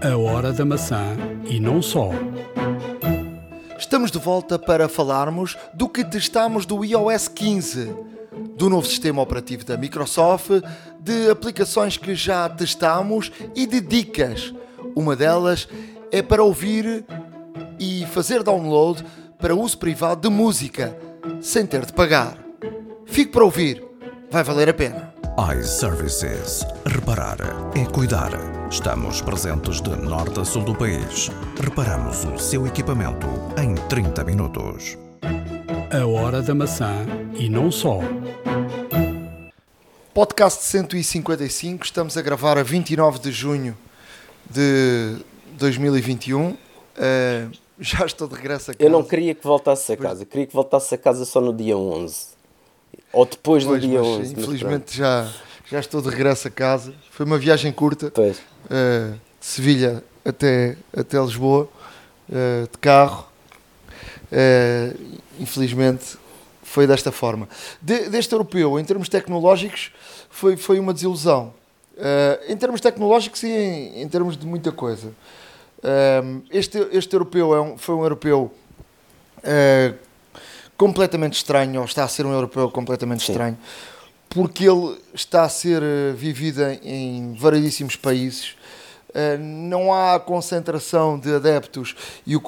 A hora da maçã e não só. Estamos de volta para falarmos do que testamos do iOS 15, do novo sistema operativo da Microsoft, de aplicações que já testamos e de dicas. Uma delas é para ouvir e fazer download para uso privado de música, sem ter de pagar. Fique para ouvir, vai valer a pena. iServices. Reparar é cuidar. Estamos presentes de norte a sul do país. Reparamos o seu equipamento em 30 minutos. A hora da maçã e não só. Podcast 155, estamos a gravar a 29 de junho de 2021. Uh, já estou de regresso a casa. Eu não queria que voltasse a casa, queria que voltasse a casa só no dia 11. Ou depois Pois, do dia mas, 11. mas Infelizmente já, já estou de regresso a casa. Foi uma viagem curta. Pois. uh, de Sevilha até, até Lisboa, uh, de carro. Uh, infelizmente foi desta forma. De- deste europeu, em termos tecnológicos, foi, foi uma desilusão. Em termos tecnológicos e em, em termos de muita coisa. Este, este europeu é um- foi um europeu completamente estranho, ou está a ser um europeu completamente Sim. estranho, porque ele está a ser uh, vivido em, variedíssimos países. Uh, não há concentração de adeptos e, o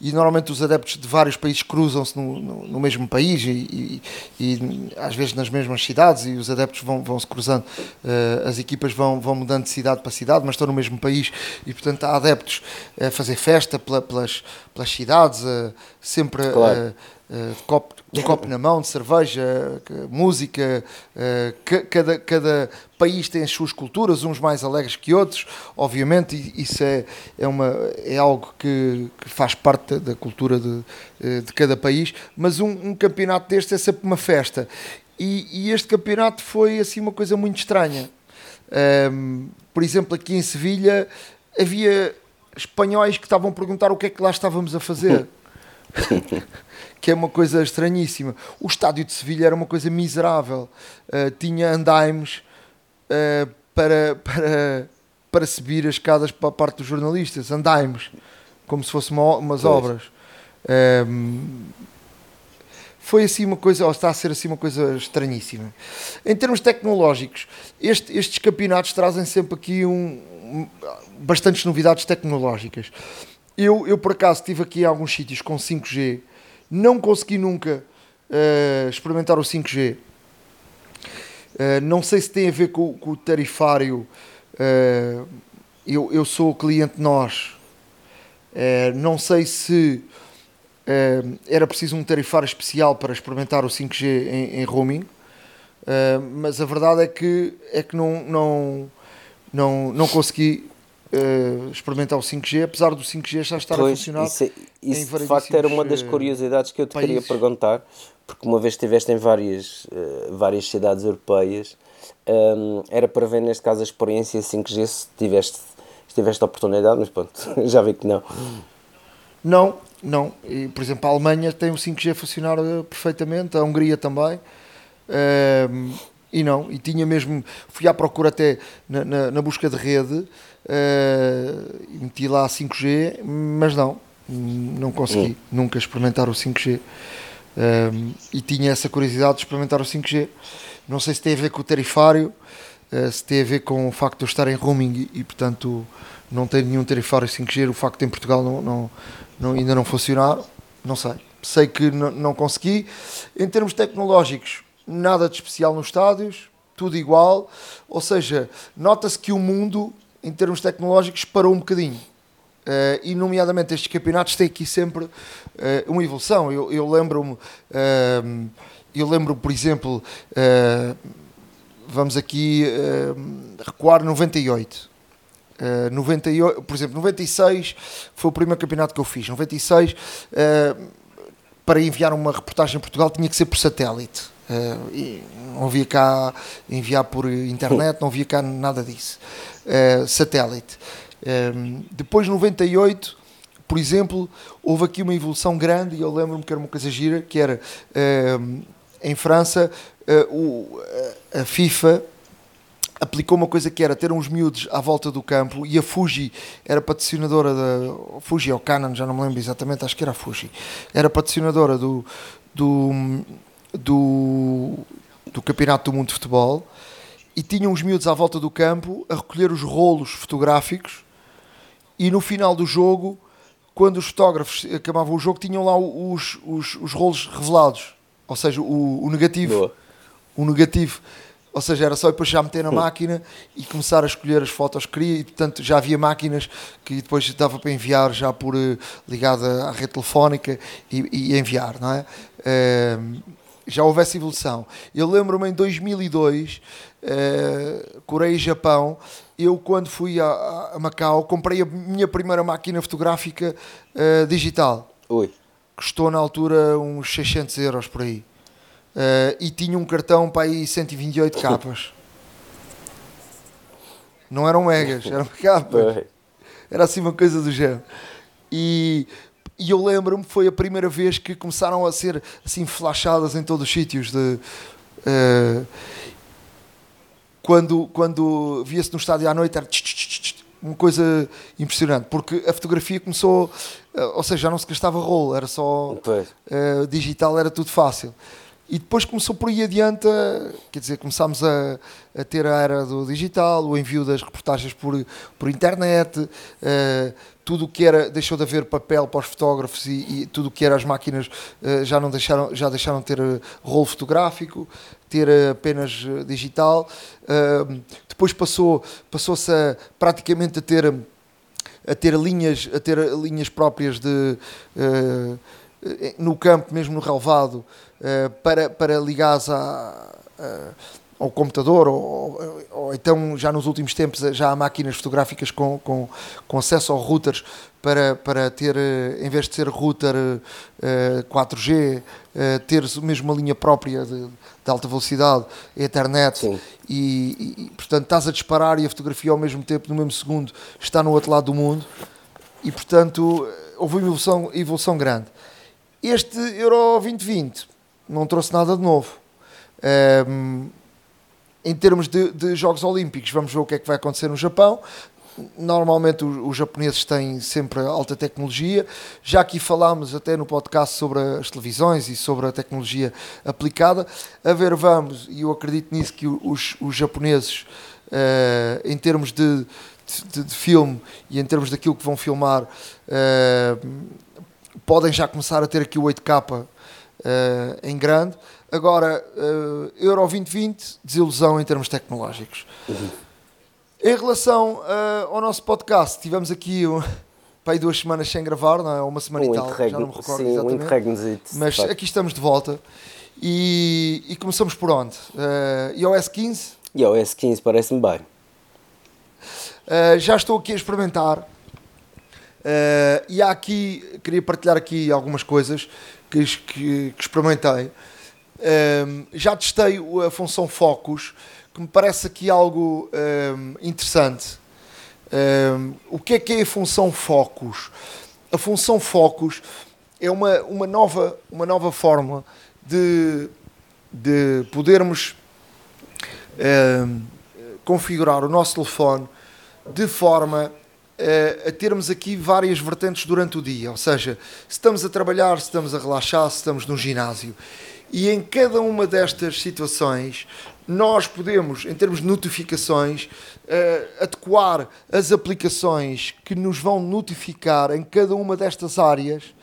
e normalmente os adeptos de vários países cruzam-se no, no- no mesmo país e, e- e às vezes nas mesmas cidades e os adeptos vão, vão se cruzando Uh, as equipas vão, vão mudando de cidade para cidade mas estão no mesmo país e portanto há adeptos a fazer festa pela- pelas, pelas cidades sempre Claro. uh, de copo, de copo na mão, de cerveja, música. eh, ca- cada, cada país tem as suas culturas, uns mais alegres que outros, obviamente, isso é, é, uma, é algo que, que faz parte da, cultura de, eh, de cada país. Mas um, um campeonato deste é sempre uma festa. E, e este campeonato foi assim uma coisa muito estranha. Ahm, por exemplo, aqui em Sevilha havia espanhóis que estavam a perguntar o que é que lá estávamos a fazer que é uma coisa estranhíssima. O estádio de Sevilha era uma coisa miserável. Uh, tinha andaimes uh, para, para, para subir as escadas para a parte dos jornalistas. Andaimes, como se fossem uma, umas Pois. obras. Um, foi assim uma coisa, ou está a ser assim uma coisa estranhíssima. Em termos tecnológicos, este- estes campeonatos trazem sempre aqui um, um- bastantes novidades tecnológicas. Eu, eu, por acaso, estive aqui em alguns sítios com 5G, não consegui nunca eh, experimentar o 5G. Eh, não sei se tem a ver com, com o tarifário. eh, eu, eu sou cliente nós. Não sei se era preciso um tarifário especial para experimentar o 5G em, em roaming. Mas a verdade é que, é que não, não, não, não consegui eh, experimentar o 5G, apesar do 5G já estar a Pois, funcionar. isso, é- isso de facto era uma das eh, curiosidades que eu te queria países. perguntar, porque uma vez estiveste em várias, eh, várias cidades europeias, hum, era para ver neste caso a experiência 5G se tiveste, se tiveste a oportunidade, mas pronto, já vi que não. Não, não. E, por exemplo, a Alemanha tem o 5G a funcionar perfeitamente, a Hungria também. Ehm, e não, e tinha mesmo. Fui à procura até na, na, na busca de rede, e meti lá 5G, mas não, não consegui nunca experimentar o 5G. Ehm, e tinha essa curiosidade de experimentar o 5G. Não sei se tem a ver com o tarifário, eh, se tem a ver com o facto de eu estar em roaming e, e, portanto, não ter nenhum tarifário 5G, o facto de em Portugal não, não, não- ainda não funcionar, não sei. Sei que não consegui. Em termos tecnológicos, nada de especial nos estádios, tudo igual. Ou seja, nota-se que o mundo, em termos tecnológicos, parou um bocadinho. Eh, e, nomeadamente, estes campeonatos têm aqui sempre eh, uma evolução. Eu, eu lembro-me, eh, eu lembro, por exemplo, vamos aqui recuar 98. Eh, 98, por exemplo, 96 foi o primeiro campeonato que eu fiz. 96, eh, para enviar uma reportagem em Portugal tinha que ser por satélite. E não havia cá enviar por internet, não havia cá nada disso. Eh, satélite. Eh, depois, 98, por exemplo, houve aqui uma evolução grande e eu lembro-me que era uma coisa gira, que era eh, em França, eh, o- a FIFA aplicou uma coisa que era ter uns miúdos à volta do campo e a Fuji era patrocinadora da Fuji ou Canon, já não me lembro exatamente, acho que era a Fuji. Era patrocinadora do do, do, do Campeonato do Mundo de Futebol e tinham os miúdos à volta do campo a recolher os rolos fotográficos e no final do jogo, quando os fotógrafos acabavam o jogo, tinham lá os, os, os rolos revelados, ou seja, o, o negativo. Boa. O negativo ou seja, era só depois já meter na máquina e começar a escolher as fotos que queria e portanto já havia máquinas que depois dava para enviar já por uh, ligada à rede telefónica e, e enviar, não é? Uh, já houve essa evolução. Eu lembro-me em 2002, uh, Coreia e Japão, eu quando fui a, a, Macau comprei a minha primeira máquina fotográfica uh, digital. Ui. Custou na altura uns 600 euros por aí. Uh, e tinha um cartão para aí 128 capas. Não eram megas, eram capas. Era assim uma coisa do género. E, e eu lembro-me, foi a primeira vez que começaram a ser assim flashadas em todos os sítios de. Uh, quando quando via-se no estádio à noite era uma coisa impressionante porque a fotografia começou uh, ou seja já não se gastava rolo era só uh, digital era tudo fácil e depois começou por aí adiante, quer dizer, começámos a, a, ter a era do digital, o envio das reportagens por, por internet, uh, tudo o que era, deixou de haver papel para os fotógrafos e, e tudo o que era as máquinas uh, já, não deixaram, já deixaram de ter uh, rolo fotográfico, ter apenas digital. depois passou, passou-se a, praticamente a ter, a ter linhas, a ter linhas próprias de no campo, mesmo no relevado, uh, para, para ligares a, ao computador ou, ou, ou, então já nos últimos tempos já há máquinas fotográficas com, com, com acesso aos routers para, para ter, eh, em vez de ser router uh, 4G, uh, ter mesmo uma linha própria de, de alta velocidade, Ethernet, e, e, portanto estás a disparar e a fotografia ao mesmo tempo, no mesmo segundo, está no outro lado do mundo, e portanto houve uma evolução, evolução grande. Este Euro 2020 não trouxe nada de novo. Um, em termos de, de, Jogos Olímpicos, vamos ver o que é que vai acontecer no Japão. Normalmente os, os, japoneses têm sempre alta tecnologia. Já aqui falámos até no podcast sobre as televisões e sobre a tecnologia aplicada. A ver, vamos, e eu acredito nisso, que os, os japoneses, uh, em termos de, de, de, filme e em termos daquilo que vão filmar, uh, podem já começar a ter aqui o 8K uh, em grande. Agora, uh, Euro 2020, desilusão em termos tecnológicos. Uhum. Em relação uh, ao nosso podcast, tivemos aqui um, para duas semanas sem gravar, não é? uma semana um e tal, já não me recordo sim, exatamente. Um mas aqui estamos de volta e, e começamos por onde? Uh, iOS 15? iOS 15 parece-me bem. Uh, já estou aqui a experimentar Uh, e há aqui, queria partilhar aqui algumas coisas que, que, que experimentei. Uh, já testei a função Focus, que me parece aqui algo uh, interessante. o que é que é a função Focus? A função Focus é uma, uma, nova, uma nova forma de, de podermos configurar o nosso telefone de forma a termos aqui várias vertentes durante o dia, ou seja, se estamos a trabalhar, se estamos a relaxar, se estamos num ginásio. E em cada uma destas situações, nós podemos, em termos de notificações, uh, adequar as aplicações que nos vão notificar em cada uma destas áreas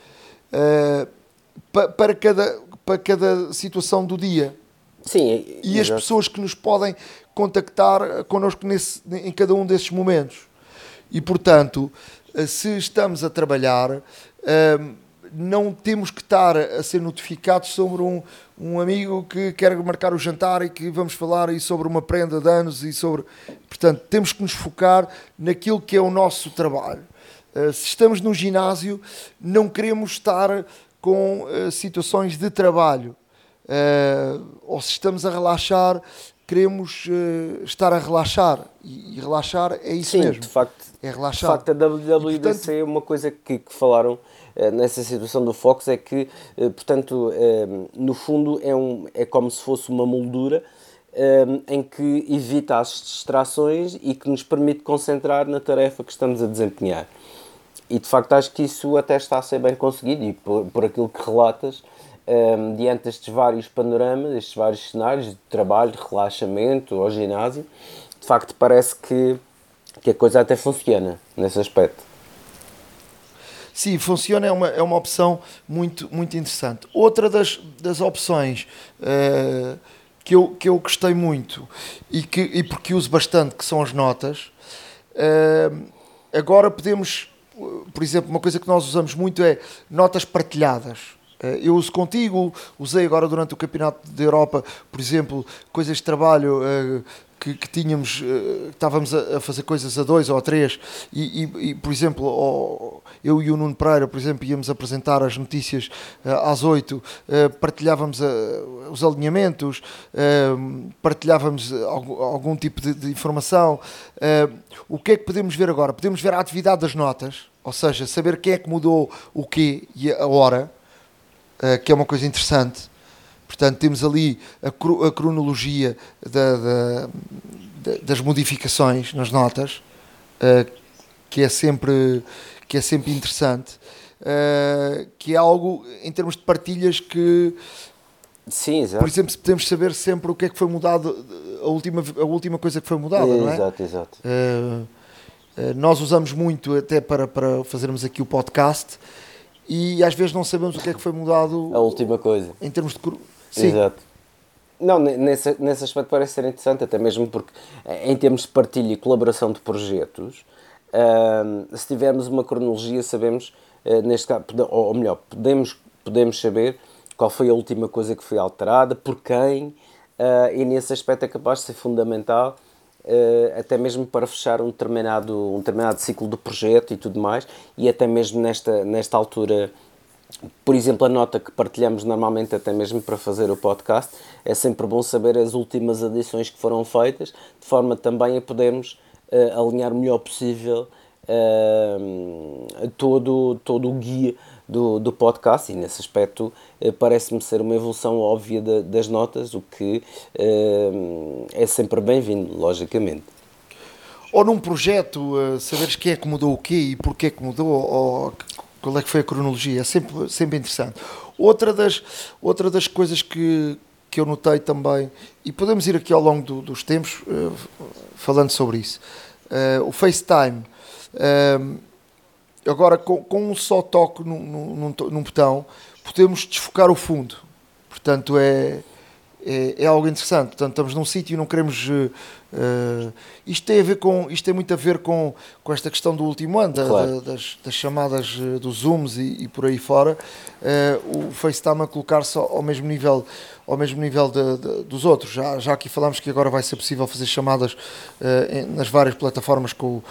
pa, para, cada, para cada situação do dia. Sim, e as pessoas que nos podem contactar connosco nesse, em cada um desses momentos. E, portanto, eh, se estamos a trabalhar, ehm, não temos que estar a ser notificados sobre um, um amigo que quer marcar o jantar e que vamos falar aí sobre uma prenda de anos e sobre. Portanto, temos que nos focar naquilo que é o nosso trabalho. Eh, se estamos no ginásio, não queremos estar com eh, situações de trabalho. ou se estamos a relaxar, queremos uh, estar a relaxar e, e, relaxar é isso Sim, mesmo. de facto. É relaxar. De facto, a WWDC, portanto, é uma coisa que, que falaram uh, nessa situação do Fox é que, uh, portanto, no fundo é, um, é como se fosse uma moldura um, em que evita as distrações e que nos permite concentrar na tarefa que estamos a desempenhar. E de facto acho que isso até está a ser bem conseguido e por, por aquilo que relatas, um, diante destes vários panoramas, estes vários cenários de trabalho, de relaxamento ou ginásio, de facto parece que, que a coisa até funciona nesse aspecto. Sim, funciona, é uma, é uma opção muito, muito interessante. Outra das, das opções uh, que, eu, que eu gostei muito e, que, e porque uso bastante, que são as notas, uh, agora podemos, por exemplo, uma coisa que nós usamos muito é notas partilhadas. Eh, eu uso contigo, usei agora durante o Campeonato da Europa, por exemplo, coisas de trabalho que, que tínhamos, uh, estávamos a, a, fazer coisas a dois ou a três, e, e, e por exemplo, oh, eu e o Nuno Pereira, por exemplo, íamos apresentar as notícias uh, às oito, uh, partilhávamos os alinhamentos, partilhávamos algum, algum tipo de, de informação. o que é que podemos ver agora? Podemos ver a atividade das notas, ou seja, saber quem é que mudou o quê e a hora, que é uma coisa interessante. Portanto, temos ali a, cronologia da, da, das modificações nas notas, uh, que, é sempre, que é sempre interessante, uh, que é algo em termos de partilhas que. Sim, exato. Por exemplo, podemos saber sempre o que é que foi mudado, a última, a última coisa que foi mudada, é, não é? Exato, exato. Uh, nós usamos muito até para, para fazermos aqui o podcast e às vezes não sabemos o que é que foi mudado. A última coisa. Em termos de Sim. Exato. Não, nesse, nesse aspecto parece ser interessante, até mesmo porque, em termos de partilha e colaboração de projetos, uh, se tivermos uma cronologia, sabemos, uh, neste caso, ou melhor, podemos, podemos saber qual foi a última coisa que foi alterada, por quem, uh, e nesse aspecto é capaz de ser fundamental, até mesmo para fechar um determinado, um determinado ciclo de projeto e tudo mais, e até mesmo nesta, nesta altura por exemplo, a nota que partilhamos normalmente, até mesmo para fazer o podcast, é sempre bom saber as últimas adições que foram feitas, de forma também a podermos uh, alinhar o melhor possível uh, todo, todo o guia do, do podcast. E nesse aspecto, uh, parece-me ser uma evolução óbvia de, das notas, o que é sempre bem-vindo, logicamente ou num projeto, saberes quem é que mudou o quê e porquê é que mudou, ou qual é que foi a cronologia, é sempre, sempre interessante. Outra das, outra das coisas que, que eu notei também, e podemos ir aqui ao longo do, dos tempos falando sobre isso, o FaceTime, agora com, com um só toque num, num, num, botão, podemos desfocar o fundo. Portanto, é, é, é algo interessante. Portanto, estamos num sítio e não queremos Uh, isto tem a ver com isto tem muito a ver com, com esta questão do último ano da, claro. da, das, das, chamadas uh, dos zooms e, e, por aí fora uh, o FaceTime a colocar-se ao mesmo nível ao mesmo nível de, de, dos outros já, já aqui falamos que agora vai ser possível fazer chamadas em, nas várias plataformas com,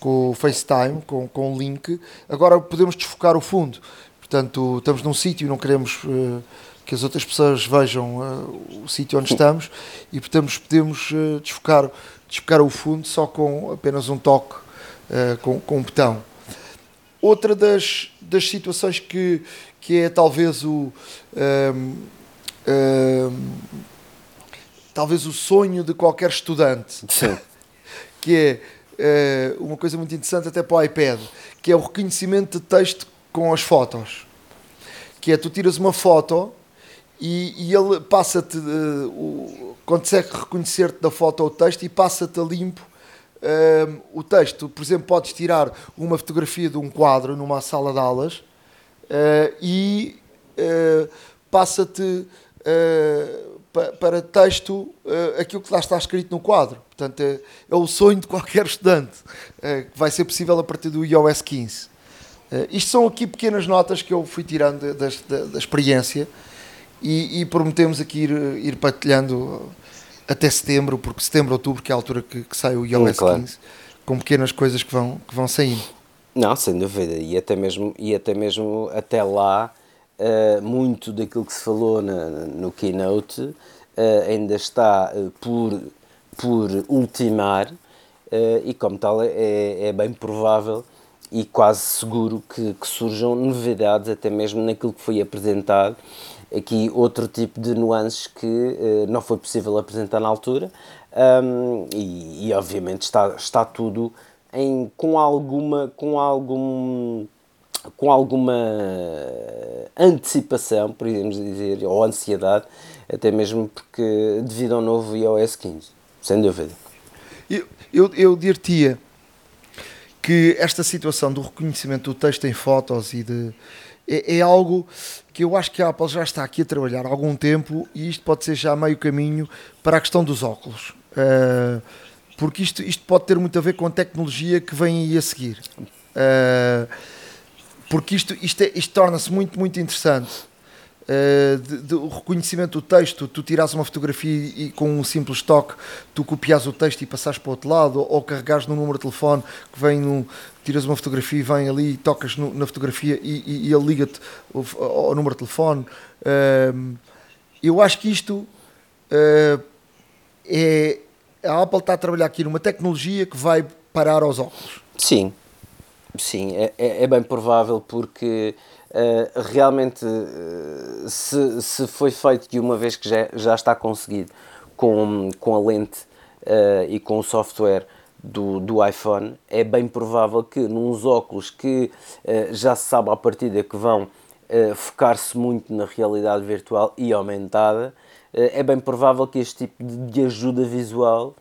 com o FaceTime com, com o link agora podemos desfocar o fundo portanto estamos num sítio e não queremos que as outras pessoas vejam uh, o sítio onde estamos e portanto podemos uh, desfocar, desfocar o fundo só com apenas um toque uh, com, com um botão. Outra das, das situações que, que é talvez o um, ehm, um, ehm, talvez o sonho de qualquer estudante que é uma coisa muito interessante até para o iPad que é o reconhecimento de texto com as fotos que é tu tiras uma foto e, e ele passa-te, uh, consegue reconhecer-te da foto ou texto e passa-te a limpo uh, o texto. Por exemplo, podes tirar uma fotografia de um quadro numa sala de aulas uh, e uh, passa-te pa, para texto aquilo que lá está escrito no quadro. Portanto, é, é o sonho de qualquer estudante, que vai ser possível a partir do iOS 15. isto são aqui pequenas notas que eu fui tirando da, da, da experiência e, e prometemos aqui ir, ir partilhando até setembro, porque setembro, outubro, que é a altura que, que sai o iOS claro. 15, com pequenas coisas que vão, que vão saindo. Não, sem dúvida, e até mesmo, e até, mesmo até lá, uh, muito daquilo que se falou na, no Keynote uh, ainda está uh, por, por ultimar, e como tal é, é bem provável e quase seguro que, que surjam novidades, até mesmo naquilo que foi apresentado. Aqui outro tipo de nuances que uh, não foi possível apresentar na altura um, e, e, obviamente está, está tudo em, com alguma com algum com alguma antecipação, podemos dizer, ou ansiedade, até mesmo porque devido ao novo iOS 15, sem dúvida. Eu, eu, eu diria que esta situação do reconhecimento do texto em fotos e de é, é, algo que eu acho que a Apple já está aqui a trabalhar há algum tempo e isto pode ser já meio caminho para a questão dos óculos. Uh, porque isto, isto pode ter muito a ver com a tecnologia que vem aí a seguir. Uh, porque isto, isto, é, isto torna-se muito, muito interessante. Uh, reconhecimento do texto, tu tiras uma fotografia e com um simples toque tu copias o texto e passas para o outro lado, ou, ou carregares no número de telefone que vem no, tiras uma fotografia e vem ali, tocas no, na fotografia e, e, e ele liga-te ao, ao, número de telefone. Uh, eu acho que isto uh, é. A Apple está a trabalhar aqui numa tecnologia que vai parar aos óculos. Sim, sim, é, é, é bem provável porque uh, realmente uh, se, se foi feito de uma vez que já, já está conseguido com, com a lente uh, e com o software do, do iPhone, é bem provável que nos óculos que já se sabe à partida que vão focar-se muito na realidade virtual e aumentada, é bem provável que este tipo de ajuda visual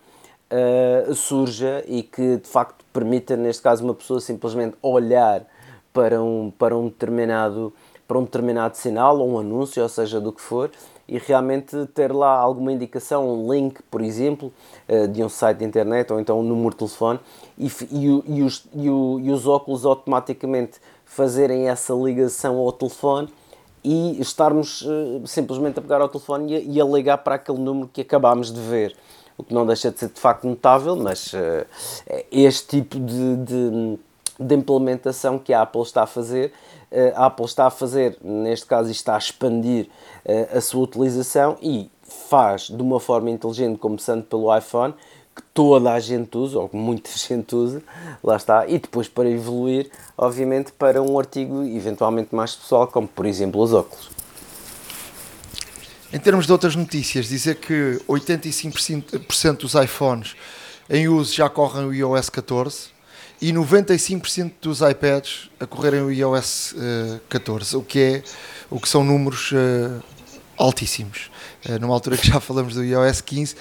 uh, surja e que de facto permita, neste caso, uma pessoa simplesmente olhar para um, para um, determinado, para um determinado sinal ou um anúncio, ou seja, do que for, e realmente ter lá alguma indicação, um link, por exemplo, uh, de um site de internet ou então um número de telefone e, e, os, e, o, e os óculos automaticamente fazerem essa ligação ao telefone e estarmos uh, simplesmente a pegar ao telefone e a, e a, ligar para aquele número que acabámos de ver o que não deixa de ser de facto notável, mas uh, este tipo de, de, de, implementação que a Apple está a fazer, uh, a Apple está a fazer, neste caso, está a expandir uh, a sua utilização e faz de uma forma inteligente, começando pelo iPhone, que toda a gente usa, ou que muita gente usa, lá está, e depois para evoluir, obviamente, para um artigo eventualmente mais pessoal, como por exemplo os óculos. Em termos de outras notícias, dizer que 85% dos iPhones em uso já correm o iOS 14 e 95% dos iPads a correrem o iOS uh, 14, o que, é, o que são números uh, altíssimos. Uh, numa altura que já falamos do iOS 15,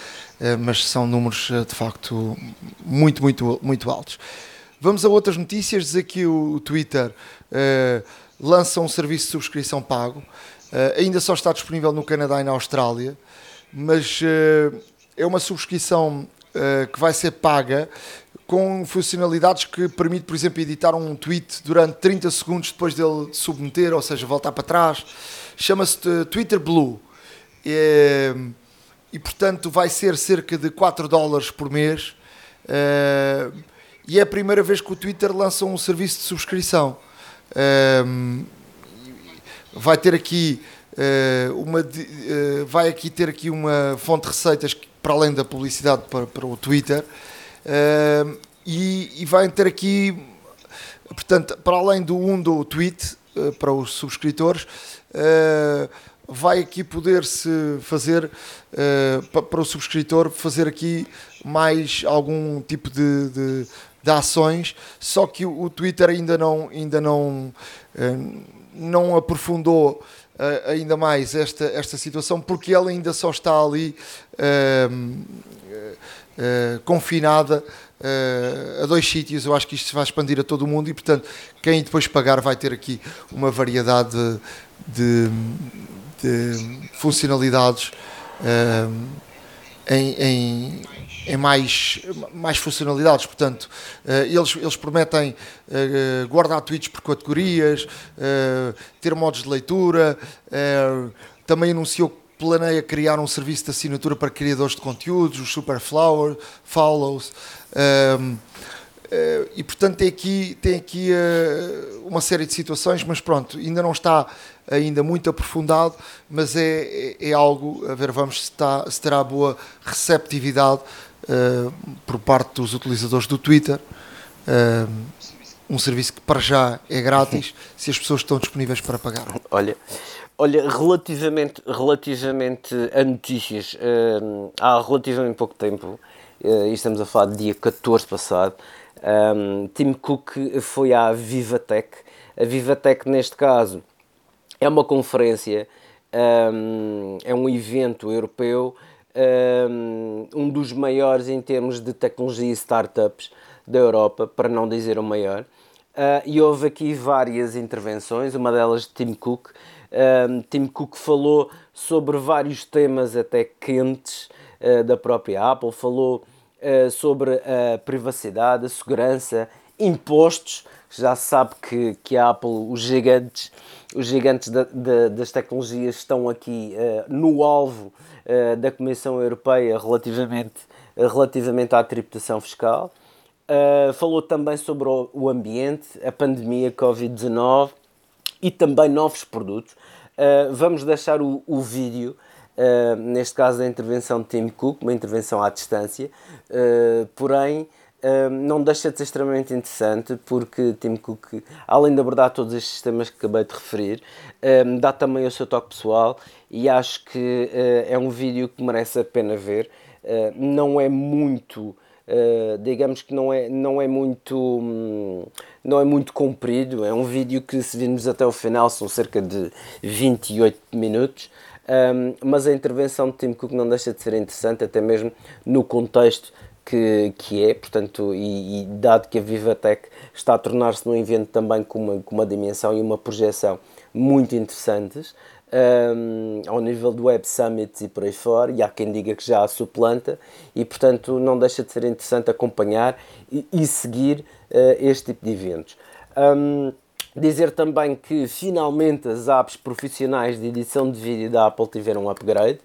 mas são números de facto muito, muito, muito altos. Vamos a outras notícias, dizer que o Twitter lança um serviço de subscrição pago. Uh, ainda só está disponível no Canadá e na Austrália, mas uh, é uma subscrição uh, que vai ser paga com funcionalidades que permite, por exemplo, editar um tweet durante 30 segundos depois dele submeter, ou seja, voltar para trás. Chama-se Twitter Blue. E, portanto vai ser cerca de 4 dólares por mês. e é a primeira vez que o Twitter lança um serviço de subscrição vai ter aqui uh, uma uh, vai aqui ter aqui uma fonte de receitas para além da publicidade para, para o Twitter uh, e, e vai ter aqui portanto para além do um do tweet para os subscritores vai aqui poder-se fazer para o subscritor fazer aqui mais algum tipo de, de, de ações só que o Twitter ainda não ainda não não aprofundou uh, ainda mais esta, esta situação, porque ela ainda só está ali uh, uh, confinada a dois sítios. Eu acho que isto se vai expandir a todo o mundo e, portanto, quem depois pagar vai ter aqui uma variedade de, de, de funcionalidades em, em em mais, mais funcionalidades. Portanto, eh, eles, eles prometem eh, guardar tweets por categorias, eh, ter modos de leitura, também anunciou que planeia criar um serviço de assinatura para criadores de conteúdos, os Super Flower, Follows. e portanto tem aqui, tem aqui uma série de situações, mas pronto, ainda não está ainda muito aprofundado, mas é, é, é algo, a ver, vamos se, está, se terá boa receptividade uh, por parte dos utilizadores do Twitter. Uh, um serviço que para já é grátis se as pessoas estão disponíveis para pagar. Olha, olha, relativamente, relativamente a notícias, uh, há relativamente pouco tempo, uh, e estamos a falar de dia 14 passado, um, Tim Cook foi à Vivatech. A Vivatech, neste caso, é uma conferência, um, é um evento europeu, um, dos maiores em termos de tecnologia e startups da Europa, para não dizer o maior. Uh, e houve aqui várias intervenções, uma delas de Tim Cook. Um, Tim Cook falou sobre vários temas até quentes uh, da própria Apple, falou uh, sobre a privacidade, a segurança, impostos. Já se sabe que, que a Apple, os gigantes, os gigantes da, da, das tecnologias estão aqui no alvo da Comissão Europeia relativamente, relativamente à tributação fiscal. Uh, falou também sobre o, o ambiente, a pandemia Covid-19 e também novos produtos. Uh, vamos deixar o, o vídeo, uh, neste caso da intervenção de Tim Cook, uma intervenção à distância, porém não deixa de ser extremamente interessante porque Tim Cook, além de abordar todos estes temas que acabei de referir, dá também o seu toque pessoal e acho que é um vídeo que merece a pena ver. não é muito Uh, digamos que não é, não é muito hum, não é muito comprido, é um vídeo que se virmos até o final são cerca de 28 minutos, um, mas a intervenção de Tim Cook não deixa de ser interessante, até mesmo no contexto que, que é, portanto, e, e dado que a Vivatech está a tornar-se num evento também com uma, com uma dimensão e uma projeção muito interessantes, um, ao nível do Web Summit e por aí fora, e há quem diga que já a suplanta, e portanto não deixa de ser interessante acompanhar e, e seguir uh, este tipo de eventos. Um, dizer também que finalmente as apps profissionais de edição de vídeo da Apple tiveram um upgrade.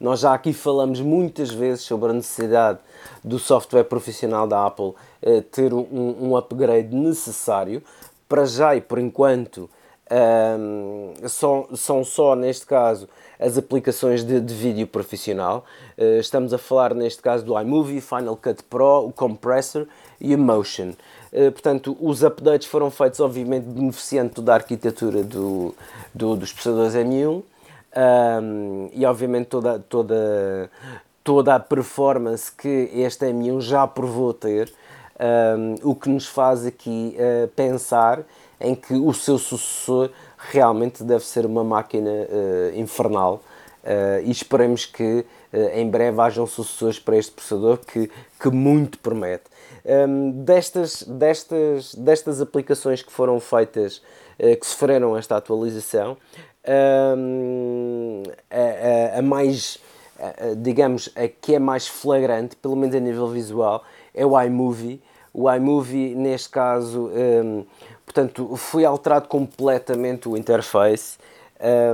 Nós já aqui falamos muitas vezes sobre a necessidade do software profissional da Apple uh, ter um, um upgrade necessário. Para já e por enquanto, um, são, são só, neste caso, as aplicações de, de vídeo profissional. Uh, estamos a falar, neste caso, do iMovie, Final Cut Pro, o Compressor e o Motion. Uh, portanto, os updates foram feitos, obviamente, beneficiando da arquitetura do, do, dos processadores M1 um, e, obviamente, toda, toda, toda a performance que este M1 já provou ter, um, o que nos faz aqui uh, pensar em que o seu sucessor realmente deve ser uma máquina uh, infernal uh, e esperemos que uh, em breve hajam sucessores para este processador que, que muito promete. Um, ehm, destas, destas, destas aplicações que foram feitas, que sofreram esta atualização, um, ehm, a, a, a, mais, a, digamos, a que é mais flagrante, pelo menos a nível visual, é o iMovie. O iMovie, neste caso, um, ehm, Portanto, foi alterado completamente o interface,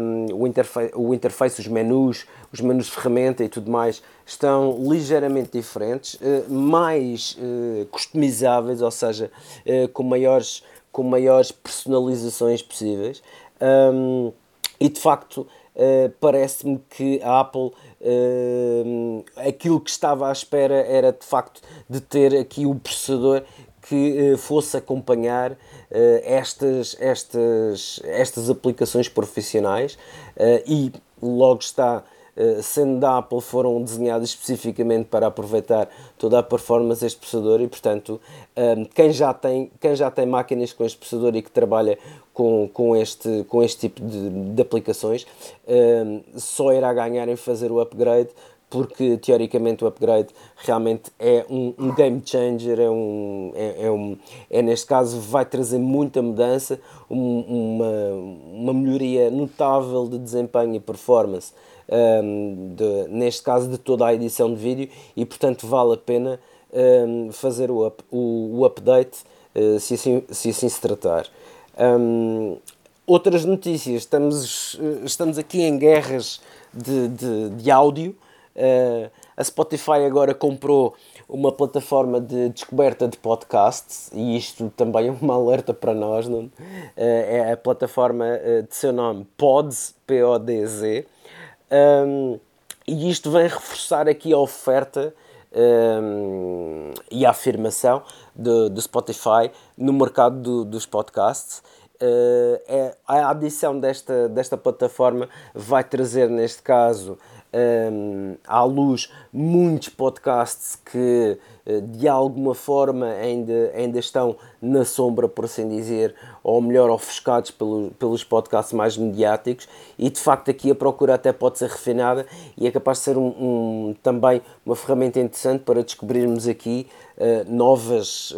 um, o, interface o interface, os menus, os menus de ferramenta e tudo mais estão ligeiramente diferentes, uh, mais uh, customizáveis, ou seja, uh, com, maiores, com maiores personalizações possíveis. Um, e de facto, parece-me que a Apple aquilo que estava à espera era de facto de ter aqui o processador que fosse acompanhar uh, estas, estas, estas aplicações profissionais uh, e logo está sendo da Apple, foram desenhadas especificamente para aproveitar toda a performance deste processador e, portanto, quem, já tem, quem já tem máquinas com este processador e que trabalha com, com, este, com este tipo de, de aplicações, só irá ganhar em fazer o upgrade porque teoricamente o upgrade realmente é um, um game changer, é, um, é, é, um, é neste caso vai trazer muita mudança, um, uma, uma melhoria notável de desempenho e performance, um, de, neste caso de toda a edição de vídeo e portanto vale a pena um, fazer o, up, o, o update uh, se, assim, se assim se tratar. Outras notícias, estamos, estamos aqui em guerras de, de, de áudio, Uh, a Spotify agora comprou uma plataforma de descoberta de podcasts e isto também é uma alerta para nós. Não? Uh, é a plataforma uh, de seu nome Pods, P-O-D-Z, um, e isto vem reforçar aqui a oferta um, e a afirmação do, do Spotify no mercado do, dos podcasts. Uh, é, a adição desta, desta plataforma vai trazer, neste caso, um, à luz muitos podcasts que uh, de alguma forma ainda, ainda estão na sombra, por assim dizer, ou melhor, ofuscados pelo, pelos podcasts mais mediáticos, e de facto aqui a procura até pode ser refinada e é capaz de ser um, um também uma ferramenta interessante para descobrirmos aqui uh, novas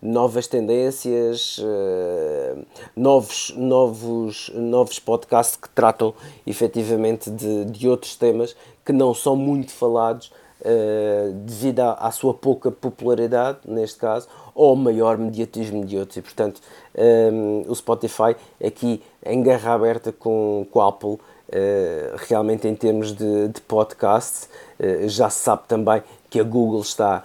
novas tendências, uh, novos, novos, novos podcasts que tratam efetivamente de, de outros temas que não são muito falados uh, devido à, à, sua pouca popularidade, neste caso, ou maior mediatismo de outros. E, portanto, um, eh, o Spotify aqui em guerra aberta com, com a Apple. Uh, realmente em termos de, de podcasts, já se sabe também que a Google está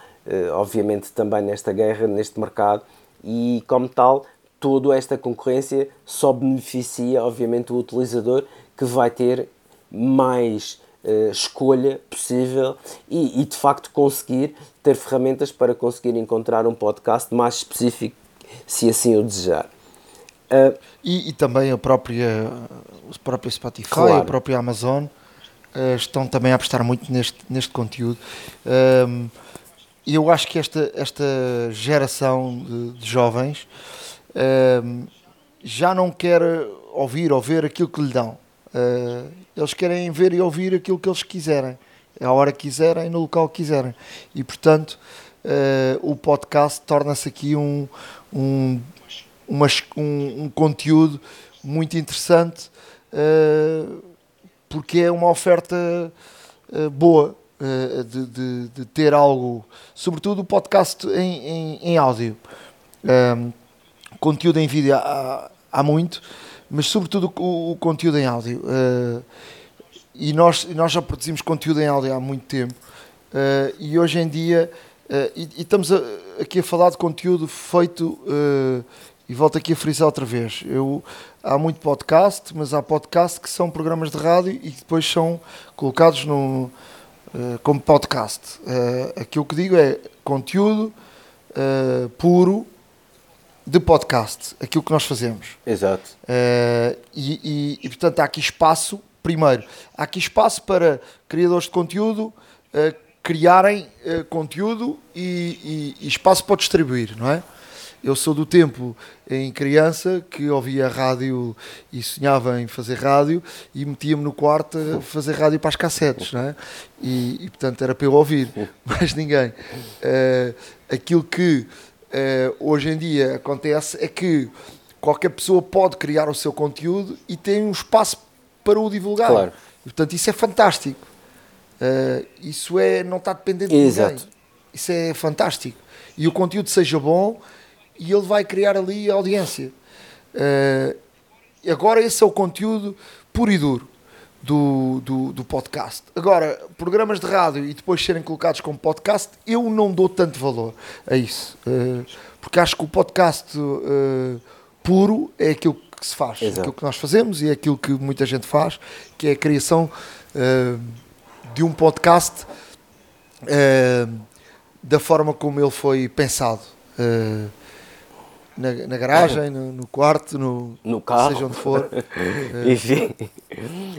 obviamente também nesta guerra, neste mercado, e como tal, toda esta concorrência só beneficia, obviamente, o utilizador que vai ter mais uh, escolha possível e, e, de facto, conseguir ter ferramentas para conseguir encontrar um podcast mais específico, se assim o desejar. Uh, e, e, também a própria, o próprio Spotify, claro. a própria Amazon uh, estão também a apostar muito neste, neste conteúdo. Um, e eu acho que esta, esta geração de, de jovens uh, já não quer ouvir ou ver aquilo que lhe dão. Uh, eles querem ver e ouvir aquilo que eles quiserem, a hora que quiserem, no local que quiserem. E, portanto, uh, o podcast torna-se aqui um, um, uma, um, um, conteúdo muito interessante porque é uma oferta boa eh, de, de, de, ter algo, sobretudo o podcast em, em, em áudio. Um, ehm, conteúdo em vídeo há, há muito, mas sobretudo o, o conteúdo em áudio. Uh, e nós, nós já produzimos conteúdo em áudio há muito tempo. Uh, e hoje em dia, uh, e, e, estamos a, aqui a falar de conteúdo feito, e volto aqui a frisar outra vez. Eu, há muito podcast, mas há podcast que são programas de rádio e que depois são colocados no, eh, como podcast. Uh, aquilo que digo é conteúdo uh, puro de podcast, aquilo que nós fazemos. Exato. Uh, e, e, e, portanto há aqui espaço, primeiro, há aqui espaço para criadores de conteúdo criarem conteúdo e, e, espaço para distribuir, não é? Eu sou do tempo em criança que ouvia rádio e sonhava em fazer rádio e metia-me no quarto a fazer rádio para as cassetes, não é? E, e portanto era para eu ouvir, mais ninguém. Uh, aquilo que uh, hoje em dia acontece é que qualquer pessoa pode criar o seu conteúdo e tem um espaço para o divulgar. Claro. E, portanto, isso é fantástico. Uh, isso é, não está dependente Exato. de ninguém. Isso é fantástico. E o conteúdo seja bom e ele vai criar ali a audiência. Uh, agora esse é o conteúdo puro e duro do, do, do, podcast. Agora, programas de rádio e depois serem colocados como podcast, eu não dou tanto valor a isso. Uh, porque acho que o podcast uh, puro é aquilo que se faz, Exato. aquilo que nós fazemos e é aquilo que muita gente faz, que é a criação de um podcast da forma como ele foi pensado. Na, na garagem, no, no, quarto, no, no carro, seja onde for. Enfim.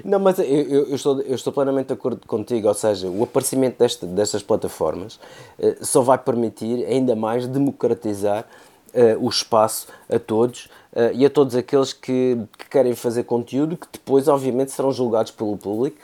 Não, mas eu, eu, estou, eu estou plenamente de acordo contigo, ou seja, o aparecimento deste, destas plataformas uh, só vai permitir ainda mais democratizar uh, o espaço a todos uh, e a todos aqueles que, que, querem fazer conteúdo que depois, obviamente, serão julgados pelo público.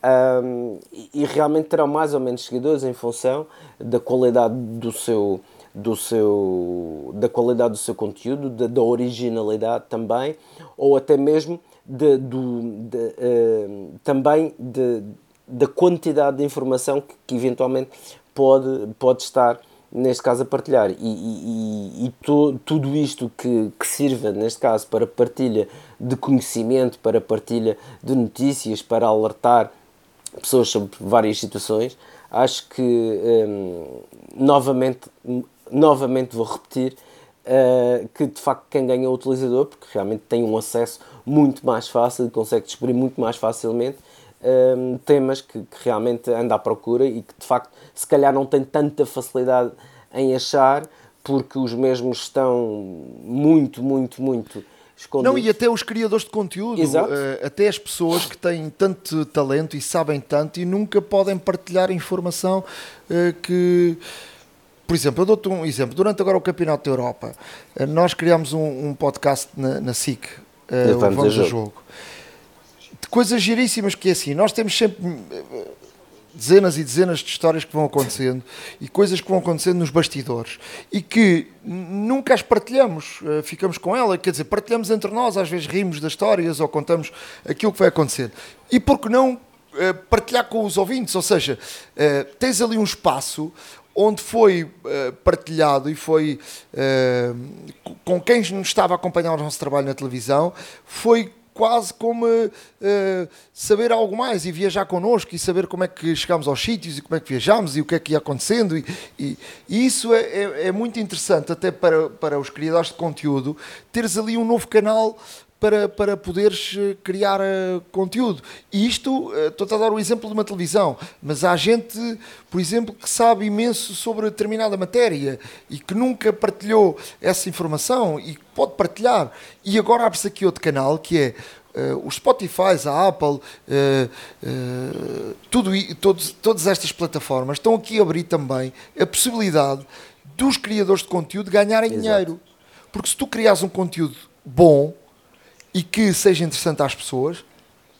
Um, e, e realmente terão mais ou menos seguidores em função da qualidade do seu, do seu, da qualidade do seu conteúdo, da, da originalidade também, ou até mesmo de, do, de, uh, também de, da quantidade de informação que, que, eventualmente pode, pode estar, neste caso, a partilhar. E, e, e to, tudo isto que, que sirva, neste caso, para partilha de conhecimento, para partilha de notícias, para alertar pessoas sobre várias situações, acho que um, novamente novamente vou repetir, uh, que de facto quem ganha é o utilizador, porque realmente tem um acesso muito mais fácil e consegue descobrir muito mais facilmente ehm, temas que, que, realmente anda à procura e que de facto se calhar não tem tanta facilidade em achar porque os mesmos estão muito, muito, muito escondidos. Não, e até os criadores de conteúdo, eh, até as pessoas que têm tanto talento e sabem tanto e nunca podem partilhar informação eh, que. Por exemplo, eu dou-te um exemplo. Durante agora o Campeonato da Europa, eh, nós criámos um, um podcast na, na SIC, eh, o Vamos a Jogo. Jogo, de coisas giríssimas que é assim. Nós temos sempre eh, dezenas e dezenas de histórias que vão acontecendo e coisas que vão acontecendo nos bastidores e que nunca as partilhamos, ficamos com ela, quer dizer, partilhamos entre nós, às vezes rimos das histórias ou contamos aquilo que vai acontecer. E por que não partilhar com os ouvintes? Ou seja, tens ali um espaço onde foi eh, partilhado e foi eh, com quem nos estava a acompanhar o nosso trabalho na televisão, foi quase como eh, saber algo mais e viajar connosco e saber como é que chegámos aos sítios e como é que viajámos e o que é que ia acontecendo e, e- e isso é, é- é muito interessante até para, para os criadores de conteúdo teres ali um novo canal para, para poderes eh, criar eh, conteúdo. E isto, eh, estou-te a dar o exemplo de uma televisão, mas há gente, por exemplo, que sabe imenso sobre determinada matéria e que nunca partilhou essa informação e pode partilhar. E agora abre-se aqui outro canal que é eh, os Spotify, a Apple, tudo, todos, todas estas plataformas estão aqui a abrir também a possibilidade dos criadores de conteúdo ganharem Exato. dinheiro. Porque se tu crias um conteúdo bom e que seja interessante às pessoas,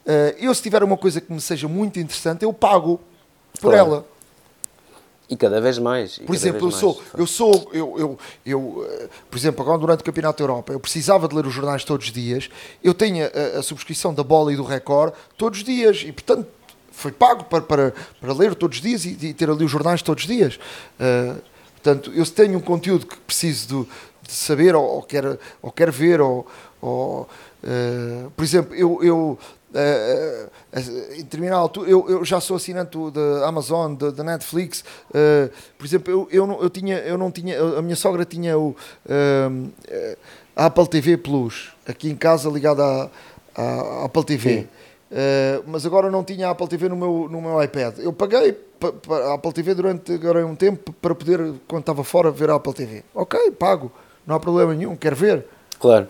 eh, eu se tiver uma coisa que me seja muito interessante, eu pago por Claro. ela. E cada vez mais. Por exemplo, eu vez sou, mais. eu sou, eu, eu, eu, eh, por exemplo, agora durante o Campeonato da Europa, eu precisava de ler os jornais todos os dias, eu tenho a, a subscrição da Bola e do Record todos os dias e, portanto, foi pago para, para, para ler todos os dias e, e ter ali os jornais todos os dias. Eh, portanto, eu se tenho um conteúdo que preciso do- de, saber ou, ou quero, ou quero ver, ou, ou, eh, por exemplo, eu, eu eh, em determinada altura, eu, eu já sou assinante da Amazon, da Netflix. eh, por exemplo, eu, eu, não, eu, tinha, eu não tinha, a minha sogra tinha o eh, a Apple TV Plus aqui em casa ligada à, à Apple TV. Mas agora não tinha a Apple TV no meu, no meu iPad. Eu paguei a Apple TV durante agora um tempo para poder, quando estava fora, ver a Apple TV. Ok, pago, não há problema nenhum, quero ver. Claro.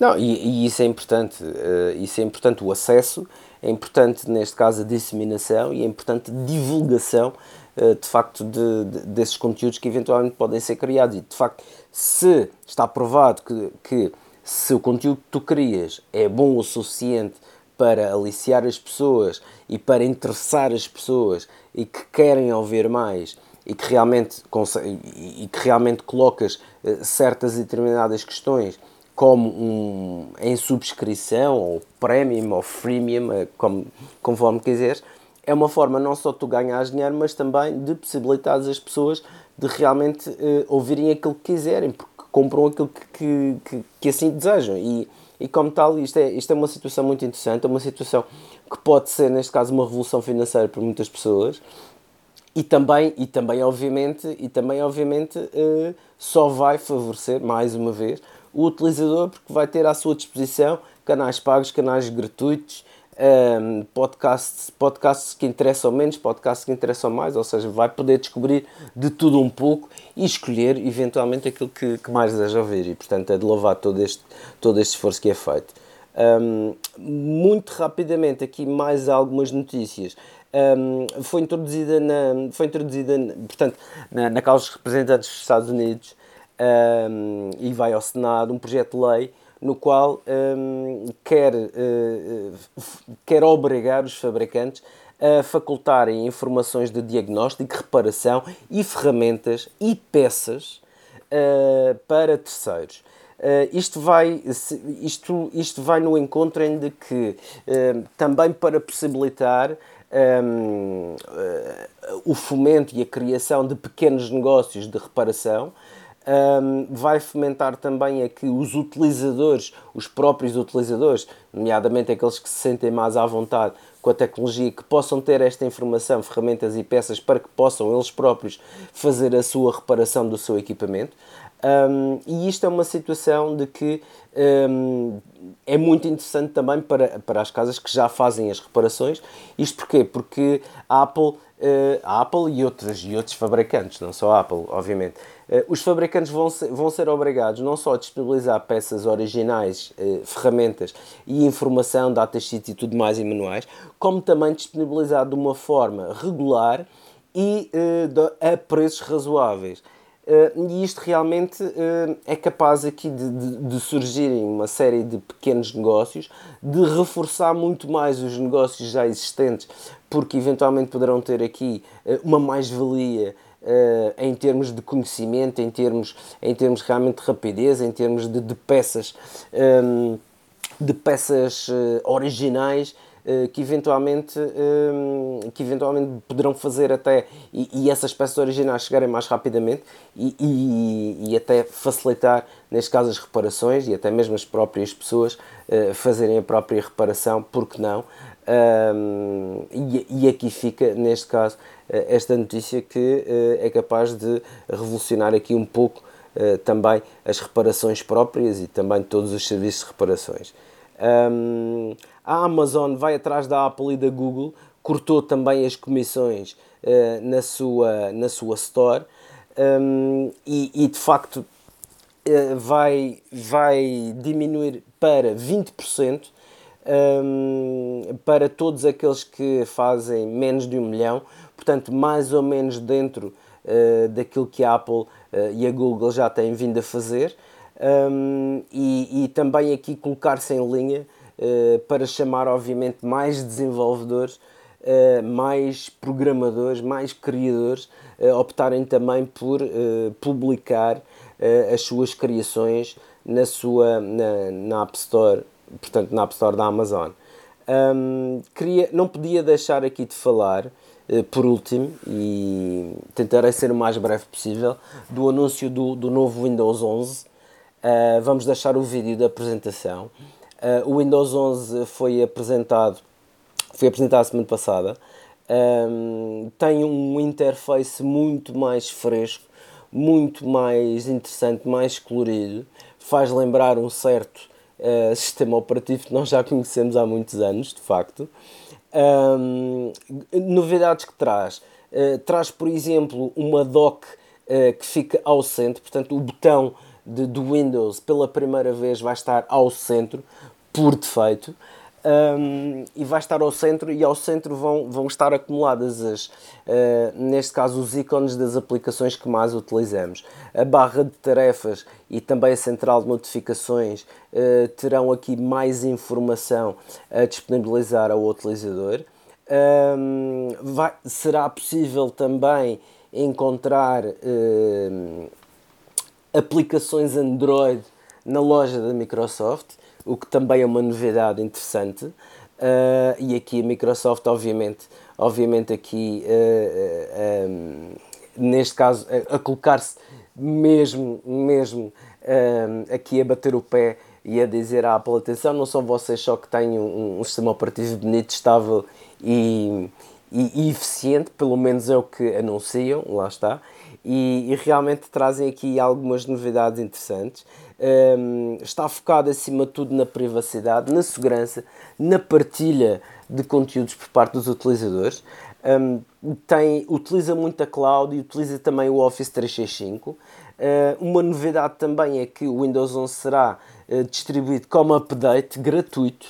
Não, e, e isso é importante. eh, isso é importante. O acesso é importante, neste caso, a disseminação e é importante a divulgação, eh, de facto, de, de- desses conteúdos que eventualmente podem ser criados. E, de facto, se está provado que, que se o conteúdo que tu crias é bom o suficiente para aliciar as pessoas e para interessar as pessoas e que querem ouvir mais e que realmente, e que realmente colocas eh, certas e determinadas questões como um, em subscrição ou premium ou freemium, eh, como, conforme quiseres, é uma forma não só de tu ganhares dinheiro, mas também de possibilitares as pessoas de realmente eh, ouvirem aquilo que quiserem, porque compram aquilo que, que, que, que assim desejam. E, e como tal, isto é, isto é uma situação muito interessante, é uma situação que pode ser, neste caso, uma revolução financeira para muitas pessoas e também, e também obviamente, e também, obviamente eh, só vai favorecer, mais uma vez, o utilizador, porque vai ter à sua disposição canais pagos, canais gratuitos, ehm, podcasts, podcasts que interessam menos, podcasts que interessam mais, ou seja, vai poder descobrir de tudo um pouco e escolher eventualmente aquilo que, que mais deseja ouvir. E portanto é de louvar todo este, todo este esforço que é feito. Um, muito rapidamente, aqui mais algumas notícias. Um, foi introduzida, na, foi introduzida portanto, na, na Câmara dos Representantes dos Estados Unidos um, e vai ao Senado um projeto de lei no qual um, quer, uh, quer obrigar os fabricantes a facultarem informações de diagnóstico, reparação e ferramentas e peças uh, para terceiros. Uh, isto, vai, isto, isto vai no encontro em de que uh, também para possibilitar um, o fomento e a criação de pequenos negócios de reparação, um, vai fomentar também a que os utilizadores, os próprios utilizadores, nomeadamente aqueles que se sentem mais à vontade com a tecnologia, que possam ter esta informação, ferramentas e peças para que possam eles próprios fazer a sua reparação do seu equipamento. Um, e isto é uma situação de que um, é muito interessante também para, para as casas que já fazem as reparações. Isto porquê? Porque a Apple, uh, a Apple e, outros, e outros fabricantes, não só a Apple, obviamente, os fabricantes vão ser, vão ser obrigados não só a disponibilizar peças originais, uh, ferramentas e informação, datasheets e tudo mais e manuais, como também disponibilizar de uma forma regular e a preços razoáveis. E isto realmente é capaz aqui de, de, de, surgirem uma série de pequenos negócios, de reforçar muito mais os negócios já existentes, porque eventualmente poderão ter aqui uma mais-valia em termos de conhecimento, em termos, em termos realmente de rapidez, em termos de, de peças, um, de peças originais eh, que eventualmente, eh, que eventualmente poderão fazer até e, e essas peças originais chegarem mais rapidamente e, e, e, até facilitar, neste caso, as reparações e até mesmo as próprias pessoas uh, fazerem a própria reparação, porque não? Um, e, aqui fica, neste caso, uh, esta notícia que uh, é capaz de revolucionar aqui um pouco também as reparações próprias e também todos os serviços de reparações. Um, a Amazon vai atrás da Apple e da Google, cortou também as comissões uh, na, sua, na sua store um, e, e, de facto uh, vai, vai diminuir para 20% um, para todos aqueles que fazem menos de um milhão, portanto, mais ou menos dentro uh, daquilo que a Apple e a Google já têm vindo a fazer. Um, e, e, também aqui colocar-se em linha uh, para chamar, obviamente, mais desenvolvedores, uh, mais programadores, mais criadores uh, optarem também por publicar as suas criações na sua na, na, App Store, portanto, na App Store da Amazon. Um, queria, não podia deixar aqui de falar por último, e tentarei ser o mais breve possível, do anúncio do, do novo Windows 11, Uh, vamos deixar o vídeo da apresentação. Uh, o Windows 11 foi apresentado, foi apresentado semana passada. Um, tem um interface muito mais fresco, muito mais interessante, mais colorido. Faz lembrar um certo uh, sistema operativo que nós já conhecemos há muitos anos, de facto. Um, novidades que traz. traz, por exemplo, uma dock que fica ao centro, portanto, o botão de, do Windows pela primeira vez vai estar ao centro, por defeito. Um, e vai estar ao centro e ao centro vão, vão estar acumuladas as, uh, neste caso os ícones das aplicações que mais utilizamos. A barra de tarefas e também a central de notificações uh, terão aqui mais informação a disponibilizar ao utilizador. Um, vai, será possível também encontrar uh, aplicações Android na loja da Microsoft, o que também é uma novidade interessante. Uh, e aqui a Microsoft, obviamente, obviamente aqui, uh, uh, um, neste caso, a, a colocar-se mesmo, mesmo aqui a bater o pé e a dizer à Apple, atenção, não são vocês só que têm um, um sistema operativo bonito, estável e, e, e eficiente, pelo menos é o que anunciam, lá está, e, e realmente trazem aqui algumas novidades interessantes. Um, está focado acima de tudo na privacidade, na segurança, na partilha de conteúdos por parte dos utilizadores. Um, tem, utiliza muito a cloud e utiliza também o Office 365. Uh, uma novidade também é que o Windows 11 será uh, distribuído como update gratuito,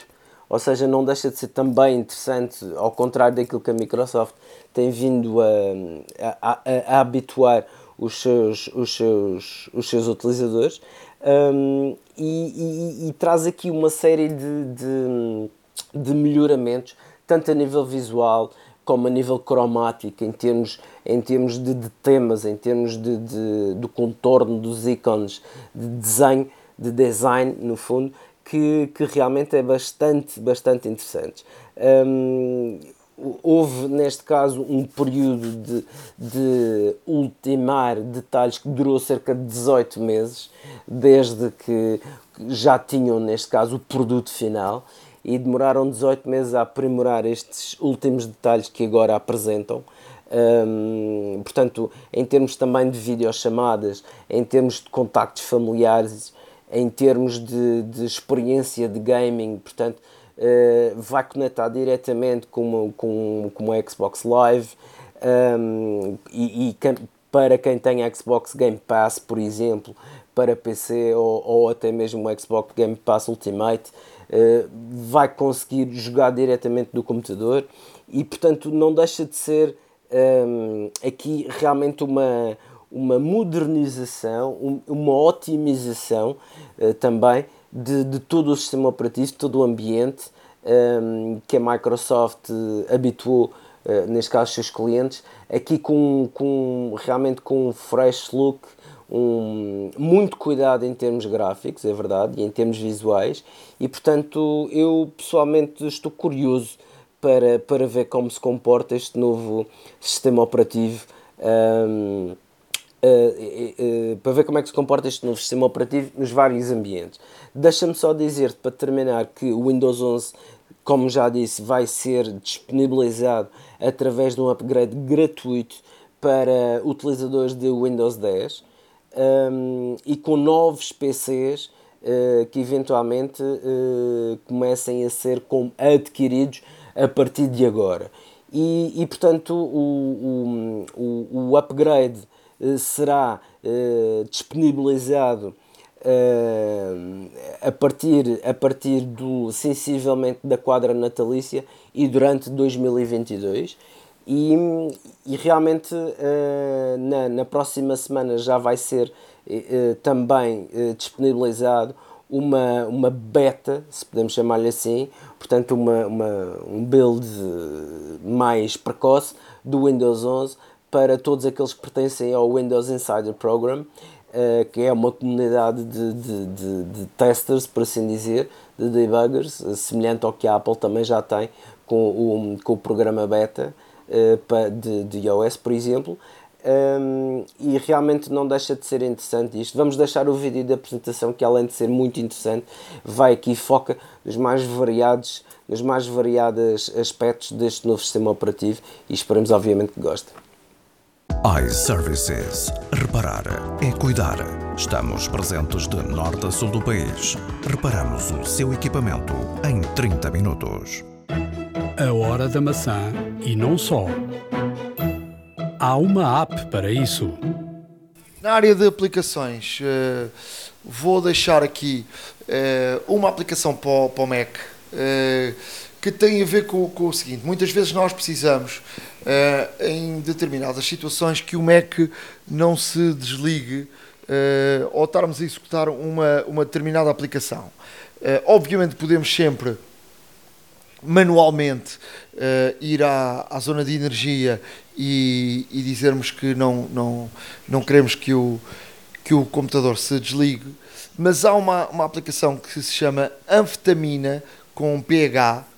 ou seja, não deixa de ser também interessante, ao contrário daquilo que a Microsoft tem vindo a, a, a, a habituar os seus, os seus, os seus utilizadores um, e, e, e, traz aqui uma série de, de, de, melhoramentos, tanto a nível visual como a nível cromático, em termos, em termos de, de temas, em termos de, de, do contorno dos ícones, de desenho, de design, no fundo, que, que realmente é bastante, bastante interessante. Um, houve, neste caso, um período de, de ultimar detalhes que durou cerca de 18 meses, desde que já tinham, neste caso, o produto final e demoraram 18 meses a aprimorar estes últimos detalhes que agora apresentam. Um, portanto, em termos também de videochamadas, em termos de contactos familiares, em termos de, de experiência de gaming, portanto, uh, vai conectar diretamente com, com, com o Xbox Live um, e, e para quem tem Xbox Game Pass, por exemplo, para PC ou, ou até mesmo o Xbox Game Pass Ultimate, uh, vai conseguir jogar diretamente do computador e, portanto, não deixa de ser um, aqui realmente uma, uma modernização, um, uma otimização uh, também de, de todo o sistema operativo, de todo o ambiente um, que a Microsoft habituou Uh, neste caso os seus clientes, aqui com, com realmente com um fresh look, um, muito cuidado em termos gráficos, é verdade, e em termos visuais, e portanto eu pessoalmente estou curioso para, para ver como se comporta este novo sistema operativo. Um, Uh, uh, uh, para ver como é que se comporta este novo sistema operativo nos vários ambientes. Deixa-me só dizer para terminar que o Windows 11, como já disse, vai ser disponibilizado através de um upgrade gratuito para utilizadores de Windows 10 um, e com novos PCs uh, que eventualmente comecem a ser adquiridos a partir de agora. E, e portanto, o, o, o upgrade será uh, disponibilizado uh, a, partir, a partir do sensivelmente da quadra natalícia e durante 2022. E, e realmente na, na próxima semana já vai ser também disponibilizado uma, uma beta, se podemos chamar-lhe assim, portanto uma, uma, um build mais precoce do Windows 11 para todos aqueles que pertencem ao Windows Insider Program, uh, que é uma comunidade de, de, de, de, testers, por assim dizer, de debuggers, semelhante ao que a Apple também já tem com o, com o programa beta uh, de, de iOS, por exemplo. Um, e realmente não deixa de ser interessante isto. Vamos deixar o vídeo da apresentação que além de ser muito interessante, vai aqui foca nos mais variados, nos mais variados aspectos deste novo sistema operativo e esperamos obviamente que gostem iServices. Reparar é cuidar. Estamos presentes de norte a sul do país. Reparamos o seu equipamento em 30 minutos. A hora da maçã e não só. Há uma app para isso. Na área de aplicações, uh, vou deixar aqui uh, uma aplicação para o, para o Mac. Uh, que tem a ver com, com, o seguinte: muitas vezes nós precisamos, uh, em determinadas situações, que o Mac não se desligue uh, ou estarmos a executar uma, uma determinada aplicação. Uh, obviamente, podemos sempre manualmente ir à, à zona de energia e, e dizermos que não, não, não queremos que o, que o computador se desligue, mas há uma, uma aplicação que se chama Anfetamina com pH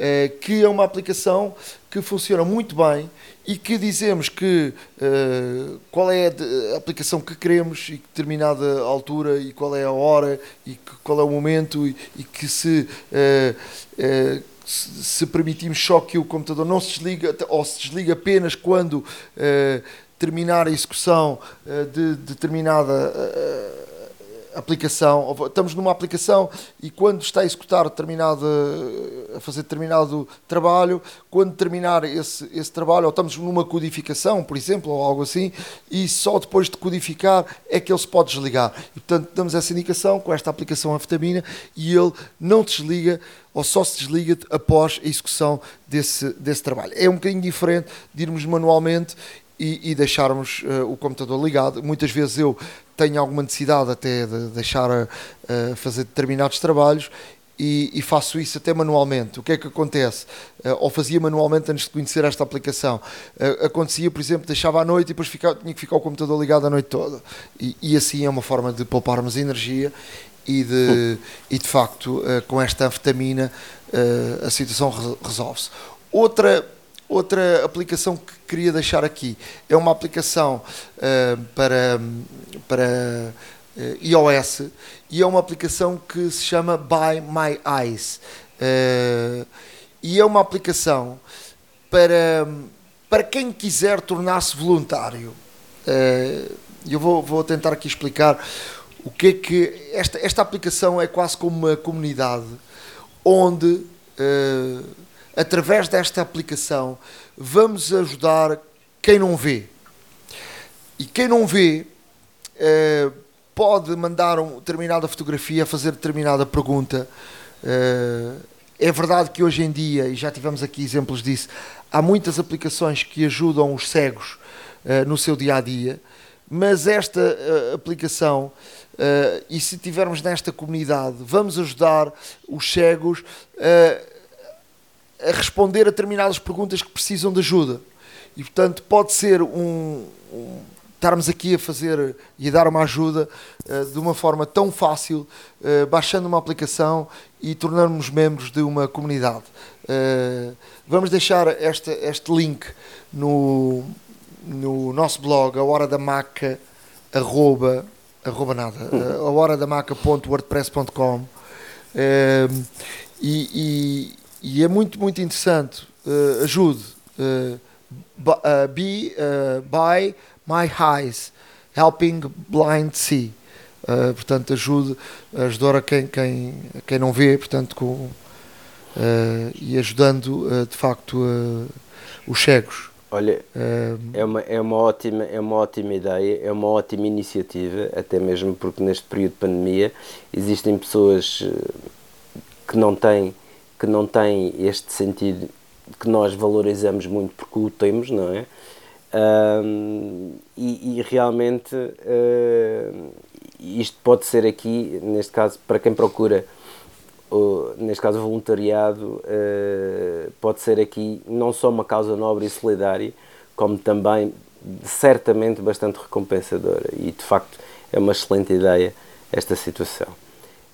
eh, que é uma aplicação que funciona muito bem e que dizemos que uh, qual é a aplicação que queremos e que determinada altura e qual é a hora e que, qual é o momento e, e que se, uh, uh, se permitimos só que o computador não se desliga ou se desliga apenas quando terminar a execução de determinada aplicação, estamos numa aplicação e quando está a executar determinado, a fazer determinado trabalho, quando terminar esse, esse trabalho, ou estamos numa codificação, por exemplo, ou algo assim, e só depois de codificar é que ele se pode desligar. E, portanto, damos essa indicação com esta aplicação anfetamina e ele não desliga ou só se desliga após a execução desse, desse trabalho. É um bocadinho diferente de irmos manualmente e, e deixarmos uh, o computador ligado. Muitas vezes eu tenho alguma necessidade até de deixar a, a fazer determinados trabalhos e, e, faço isso até manualmente. O que é que acontece? Uh, ou fazia manualmente antes de conhecer esta aplicação. Uh, acontecia, por exemplo, deixava à noite e depois tinha que ficar o computador ligado a noite toda. E, e assim é uma forma de pouparmos energia e de, e de facto, uh, com esta anfetamina, a situação resolve-se. Outra Outra aplicação que queria deixar aqui é uma aplicação uh, para, para uh, iOS e é uma aplicação que se chama By My Eyes. Uh, e é uma aplicação para, para quem quiser tornar-se voluntário. eu vou, vou tentar aqui explicar o que é que. Esta, esta aplicação é quase como uma comunidade onde através desta aplicação, vamos ajudar quem não vê. e quem não vê uh, pode mandar uma determinada fotografia, fazer determinada pergunta. Uh, é verdade que hoje em dia, e já tivemos aqui exemplos disso, há muitas aplicações que ajudam os cegos uh, no seu dia a dia, mas esta uh, aplicação, uh, e se tivermos nesta comunidade, vamos ajudar os cegos a responder a determinadas perguntas que precisam de ajuda. E portanto, pode ser um, um estarmos aqui a fazer e a dar uma ajuda uh, de uma forma tão fácil, uh, baixando uma aplicação e tornarmos membros de uma comunidade. Uh, vamos deixar este, este link no, no nosso blog, a hora da maca, arroba, arroba nada, a hora da maca.wordpress.com e, e, é muito, muito interessante. ajude. Uh, be, by My Eyes, Helping Blind See. Uh, portanto, ajude, ajudar a quem, quem, quem não vê, portanto, com, uh, e ajudando uh, de facto os cegos. Olha, é, uma, é, uma ótima, é uma ótima ideia, é uma ótima iniciativa, até mesmo porque neste período de pandemia existem pessoas que não têm, que não têm este sentido que nós valorizamos muito porque o temos, não é? Um, e, e, realmente uh, isto pode ser aqui, neste caso, para quem procura, uh, neste caso, voluntariado, uh, pode ser aqui não só uma causa nobre e solidária, como também certamente bastante recompensadora. E de facto é uma excelente ideia esta situação.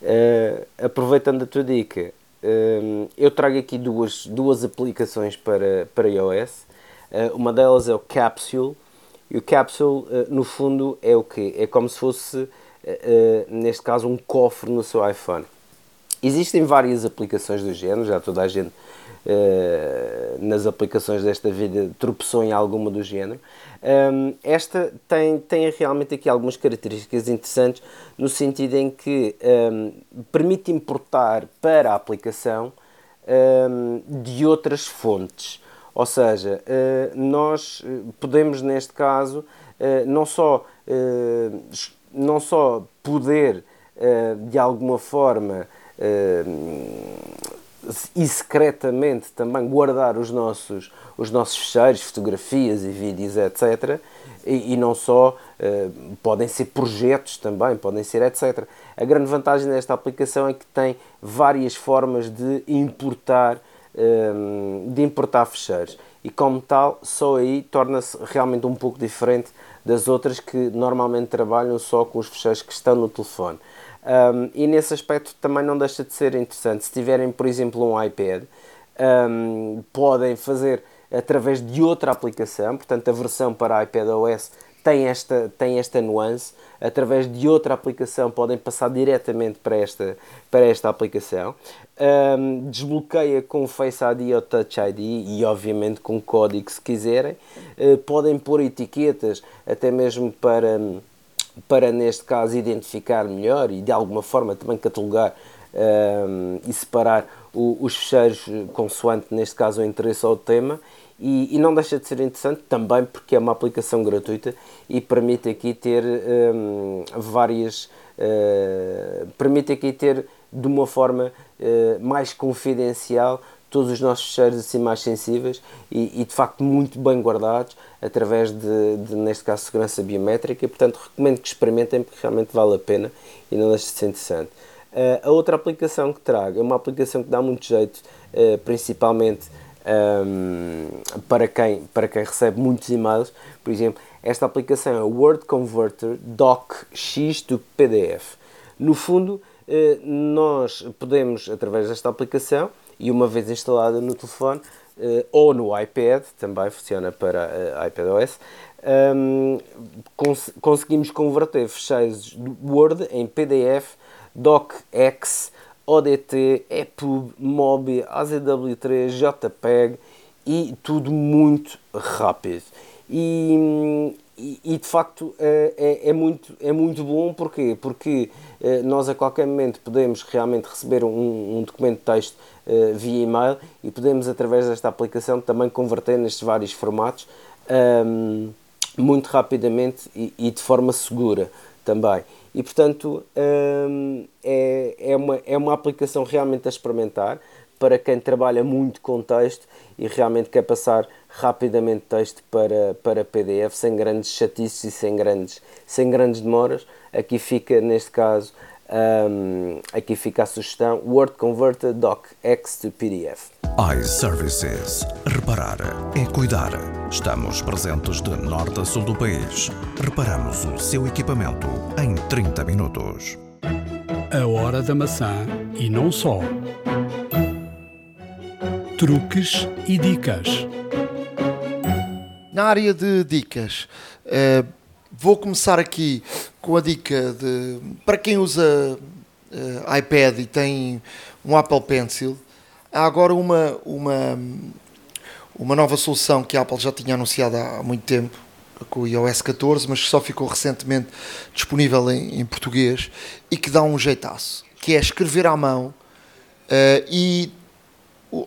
Uh, aproveitando a tua dica, eu trago aqui duas, duas aplicações para, para iOS. Eh, uma delas é o Capsule, e o Capsule, eh, no fundo, é o quê? É como se fosse, eh, neste caso, um cofre no seu iPhone. Existem várias aplicações do género, já toda a gente nas aplicações desta vida tropeçou em alguma do género. Esta tem, tem realmente aqui algumas características interessantes, no sentido em que permite importar para a aplicação de outras fontes. Ou seja, eh, nós eh, podemos, neste caso, eh, não só, não só poder, de alguma forma, e secretamente também guardar os nossos, os nossos fecheiros, fotografias e vídeos, etc. E, e não só, uh, podem ser projetos também, podem ser etc. A grande vantagem desta aplicação é que tem várias formas de importar Ehm, de importar fecheiros e como tal só aí torna-se realmente um pouco diferente das outras que normalmente trabalham só com os fecheiros que estão no telefone. Um, e nesse aspecto também não deixa de ser interessante. Se tiverem, por exemplo, um iPad, um, podem fazer através de outra aplicação, portanto, a versão para iPad OS tem esta, tem esta nuance. Através de outra aplicação podem passar diretamente para esta, para esta aplicação. Um, desbloqueia com Face ID ou Touch ID e obviamente com código se quiserem. Uh, podem pôr etiquetas até mesmo para, para neste caso identificar melhor e de alguma forma também catalogar um, e separar o, os fecheiros consoante neste caso o interesse ou o tema e, e, não deixa de ser interessante também porque é uma aplicação gratuita e permite aqui ter um, várias. Uh, permite aqui ter de uma forma uh, mais confidencial todos os nossos fecheiros assim mais sensíveis e, e, de facto muito bem guardados através de, de, neste caso segurança biométrica portanto recomendo que experimentem porque realmente vale a pena e não deixa de ser interessante uh, a outra aplicação que trago é uma aplicação que dá muito jeito uh, principalmente um, para, quem, para quem recebe muitos e-mails. Por exemplo, esta aplicação é Word Converter DocX to PDF. No fundo, eh, nós podemos, através desta aplicação, e uma vez instalada no telefone, eh, ou no iPad, também funciona para uh, iPadOS, um, cons conseguimos converter fecheiros Word em PDF, DocX ODT, EPUB, MOBI, AZW3, JPEG e tudo muito rápido. E, e, e de facto é, é, é, muito, é muito bom porquê? porque nós a qualquer momento podemos realmente receber um, um documento de texto é, via e-mail e podemos através desta aplicação também converter nestes vários formatos um, muito rapidamente e, e de forma segura também. E portanto hum, é, é, uma, é uma aplicação realmente a experimentar para quem trabalha muito com texto e realmente quer passar rapidamente texto para, para PDF sem grandes chatices e sem grandes, sem grandes demoras. Aqui fica, neste caso, um, aqui fica a sugestão Word Converter DocX to PDF. iServices. Reparar é cuidar. Estamos presentes de norte a sul do país. Reparamos o seu equipamento em 30 minutos. A hora da maçã e não só. Truques e dicas. Na área de dicas, uh, vou começar aqui com a dica de para quem usa uh, iPad e tem um Apple Pencil, há agora uma, uma, uma nova solução que a Apple já tinha anunciado há muito tempo com o iOS 14, mas que só ficou recentemente disponível em, em português e que dá um jeitaço, que é escrever à mão uh, e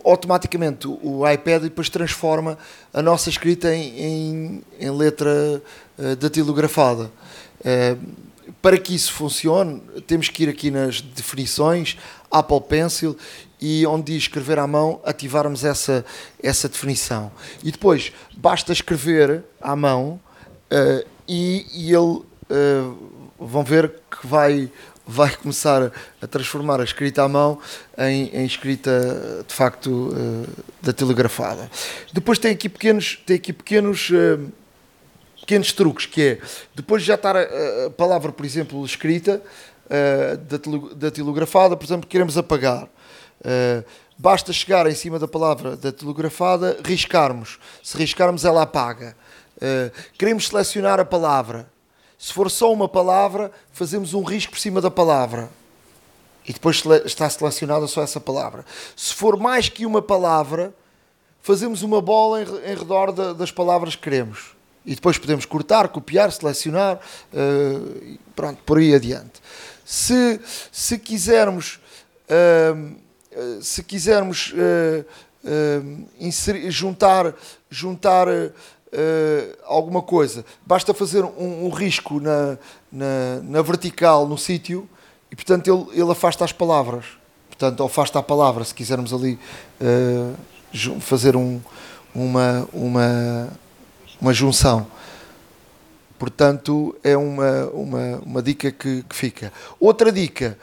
automaticamente o iPad depois transforma a nossa escrita em, em, em letra uh, datilografada. Uh, para que isso funcione, temos que ir aqui nas definições, Apple Pencil, e onde diz escrever à mão, ativarmos essa, essa definição. E depois, basta escrever à mão uh, e, e, ele, vão ver que vai, vai começar a transformar a escrita à mão em, em escrita, de facto, uh, da telegrafada. Depois tem aqui pequenos... Tem aqui pequenos pequenos truques, que é, depois de já estar a, a palavra, por exemplo, escrita, uh, da, tilografada, por exemplo, queremos apagar. Uh, basta chegar em cima da palavra da tilografada, riscarmos. Se riscarmos, ela apaga. Uh, queremos selecionar a palavra. Se for só uma palavra, fazemos um risco por cima da palavra. E depois está selecionada só essa palavra. Se for mais que uma palavra, fazemos uma bola em, redor da, das palavras que queremos e depois podemos cortar, copiar, selecionar, uh, pronto, por aí adiante. Se, se quisermos, uh, se quisermos uh, inserir, juntar, juntar alguma coisa, basta fazer um, um risco na, na, na, vertical no sítio e, portanto, ele, ele afasta as palavras. Portanto, afasta a palavra, se quisermos ali fazer um, uma, uma uma junção. Portanto, é uma, uma, uma dica que, que, fica. Outra dica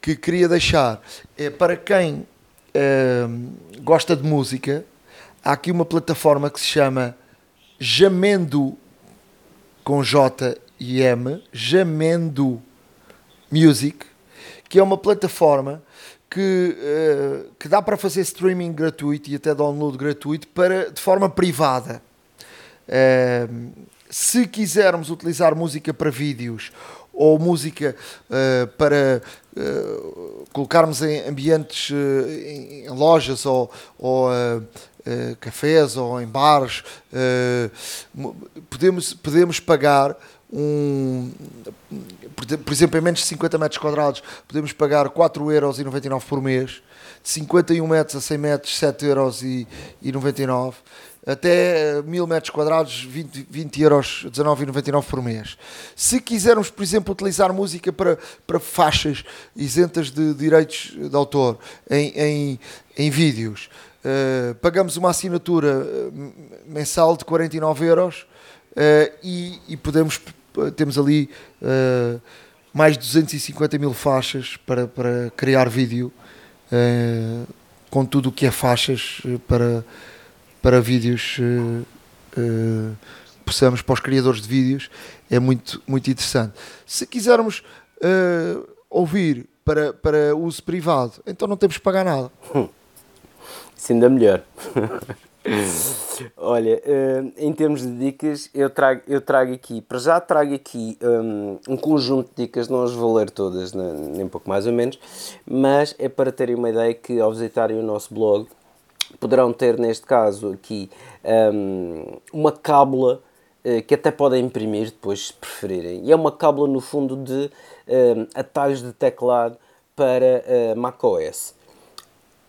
que queria deixar é para quem uh, gosta de música, há aqui uma plataforma que se chama Jamendo com J e M, Jamendo Music, que é uma plataforma que, uh, que dá para fazer streaming gratuito e até download gratuito para, de forma privada. Uh, se quisermos utilizar música para vídeos ou música uh, para colocarmos em ambientes, em, em, lojas ou, ou cafés ou em bares, podemos, podemos pagar um, por exemplo, em menos de 50 metros quadrados, podemos pagar 4,99€ por mês, de 51 metros a 100 metros, 7,99€ até 1000 metros quadrados, 20, 20 euros, 19,99 por mês. Se quisermos, por exemplo, utilizar música para, para faixas isentas de direitos de autor em, em, em vídeos, uh, pagamos uma assinatura eh, mensal de 49 euros uh, e, e, podemos, temos ali uh, mais de 250 mil faixas para, para criar vídeo com tudo o que é faixas para para vídeos possamos, para os criadores de vídeos, é muito, muito interessante. Se quisermos ouvir para, para uso privado, então não temos que pagar nada. Isso ainda melhor. Olha, em termos de dicas, eu trago, eu trago aqui, para já trago aqui um, um conjunto de dicas, não as vou ler todas, nem pouco mais ou menos, mas é para terem uma ideia que ao visitarem o nosso blog, poderão ter neste caso aqui um, uma cábula uh, que até podem imprimir depois se preferirem. E é uma cábula no fundo de um, atalhos de teclado para uh, macOS.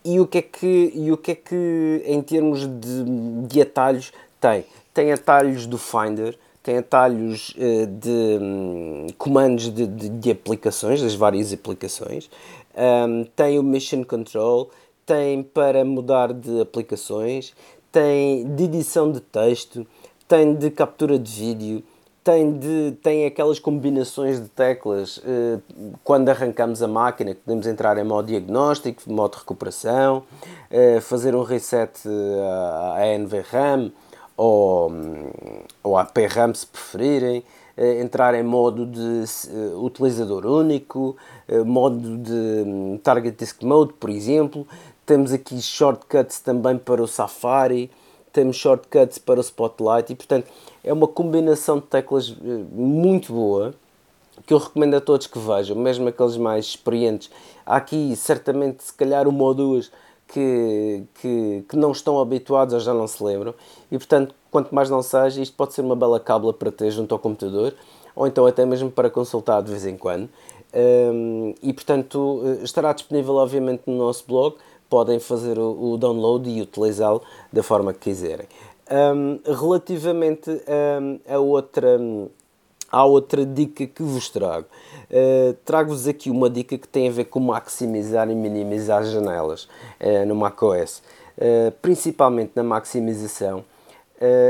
E o que é que, e o que, é que em termos de, de atalhos tem? Tem atalhos do Finder, tem atalhos uh, de um, comandos de, de, de, aplicações, das várias aplicações, um, tem o Mission Control, tem para mudar de aplicações, tem de edição de texto, tem de captura de vídeo, tem, de, tem aquelas combinações de teclas eh, quando arrancamos a máquina, que podemos entrar em modo diagnóstico, modo recuperação, eh, fazer um reset à, à NVRAM ou, ou à PRAM se preferirem, eh, entrar em modo de utilizador único, modo de hum, Target Disk Mode, por exemplo. Temos aqui shortcuts também para o Safari, temos shortcuts para o Spotlight e, portanto, é uma combinação de teclas eh, muito boa que eu recomendo a todos que vejam, mesmo aqueles mais experientes. Há aqui certamente se calhar uma ou duas que, que, que não estão habituados ou já não se lembram e portanto quanto mais não seja isto pode ser uma bela cábula para ter junto ao computador ou então até mesmo para consultar de vez em quando um, e portanto eh, estará disponível obviamente no nosso blog podem fazer o, o download e utilizá-lo da forma que quiserem. Um, relativamente um, a outra, à outra dica que vos trago, uh, trago-vos aqui uma dica que tem a ver com maximizar e minimizar janelas uh, no macOS. Uh, principalmente na maximização,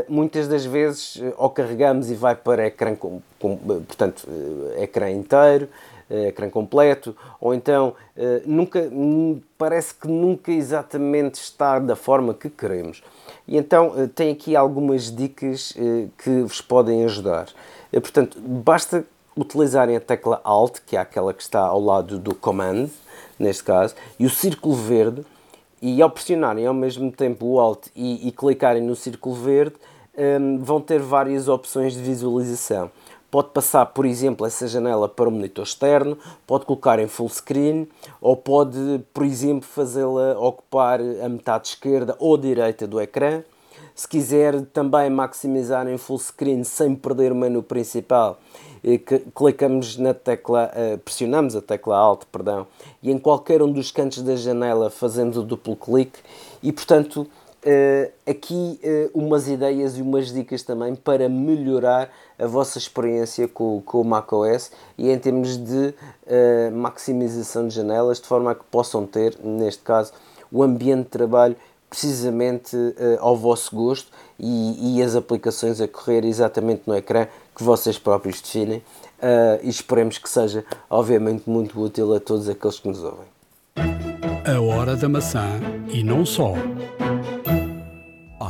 muitas das vezes ou carregamos e vai para ecrã, com, com portanto, ecrã inteiro, ecrã completo, ou então nunca, parece que nunca exatamente está da forma que queremos. E então eh, tem aqui algumas dicas eh, que vos podem ajudar. Eh, portanto, basta utilizarem a tecla Alt, que é aquela que está ao lado do Command, neste caso, e o círculo verde, e ao pressionarem ao mesmo tempo o Alt e, e clicarem no círculo verde, um, vão ter várias opções de visualização. Pode passar, por exemplo, essa janela para o monitor externo, pode colocar em full screen ou pode, por exemplo, fazê-la ocupar a metade esquerda ou direita do ecrã. Se quiser também maximizar em full screen sem perder o menu principal, eh, clicamos na tecla, eh, pressionamos a tecla Alt, perdão, e em qualquer um dos cantos da janela fazemos o duplo clique e, portanto, Uh, aqui uh, umas ideias e umas dicas também para melhorar a vossa experiência com, com o macOS e em termos de uh, maximização de janelas, de forma a que possam ter, neste caso, o ambiente de trabalho precisamente ao vosso gosto e, e, as aplicações a correr exatamente no ecrã que vocês próprios definem e esperemos que seja, obviamente, muito útil a todos aqueles que nos ouvem. A hora da maçã e não só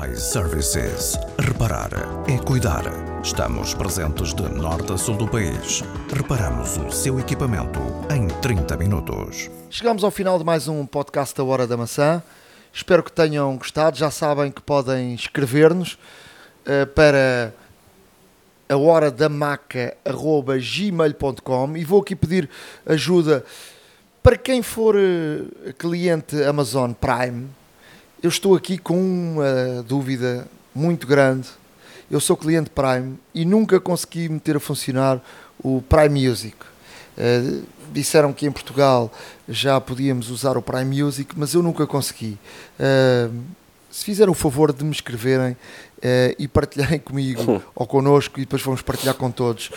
iServices. Reparar é cuidar. Estamos presentes de norte a sul do país. Reparamos o seu equipamento em 30 minutos. Chegamos ao final de mais um podcast da Hora da Maçã. Espero que tenham gostado. Já sabem que podem escrever-nos uh, para a hora da maca.gmail.com e vou aqui pedir ajuda para quem for uh, cliente Amazon Prime eu estou aqui com uma dúvida muito grande. Eu sou cliente Prime e nunca consegui meter a funcionar o Prime Music. Uh, disseram que em Portugal já podíamos usar o Prime Music, mas eu nunca consegui. Uh, se fizerem o favor de me escreverem uh, e partilharem comigo ou connosco, e depois vamos partilhar com todos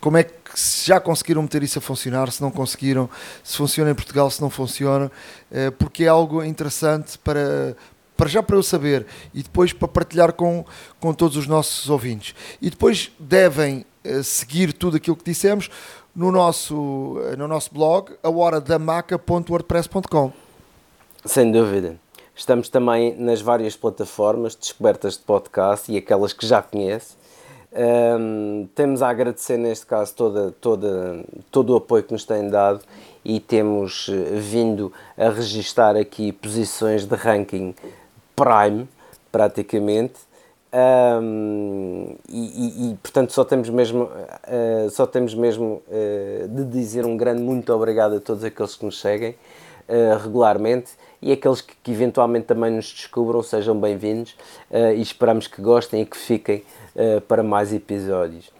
como é que se já conseguiram meter isso a funcionar, se não conseguiram, se funciona em Portugal, se não funciona, eh, porque é algo interessante para, para já para eu saber e depois para partilhar com, com todos os nossos ouvintes. E depois devem eh, seguir tudo aquilo que dissemos no nosso, eh, no nosso blog, ahoradamaca.wordpress.com. Sem dúvida. Estamos também nas várias plataformas descobertas de podcast e aquelas que já conhece um, temos a agradecer neste caso toda, toda, todo o apoio que nos têm dado e temos eh, vindo a registar aqui posições de ranking prime, praticamente. Um, e, e, e, portanto só temos mesmo uh, só temos mesmo uh, de dizer um grande muito obrigado a todos aqueles que nos seguem uh, regularmente e aqueles que, que, eventualmente também nos descubram sejam bem-vindos e esperamos que gostem e que fiquem uh, para mais episódios.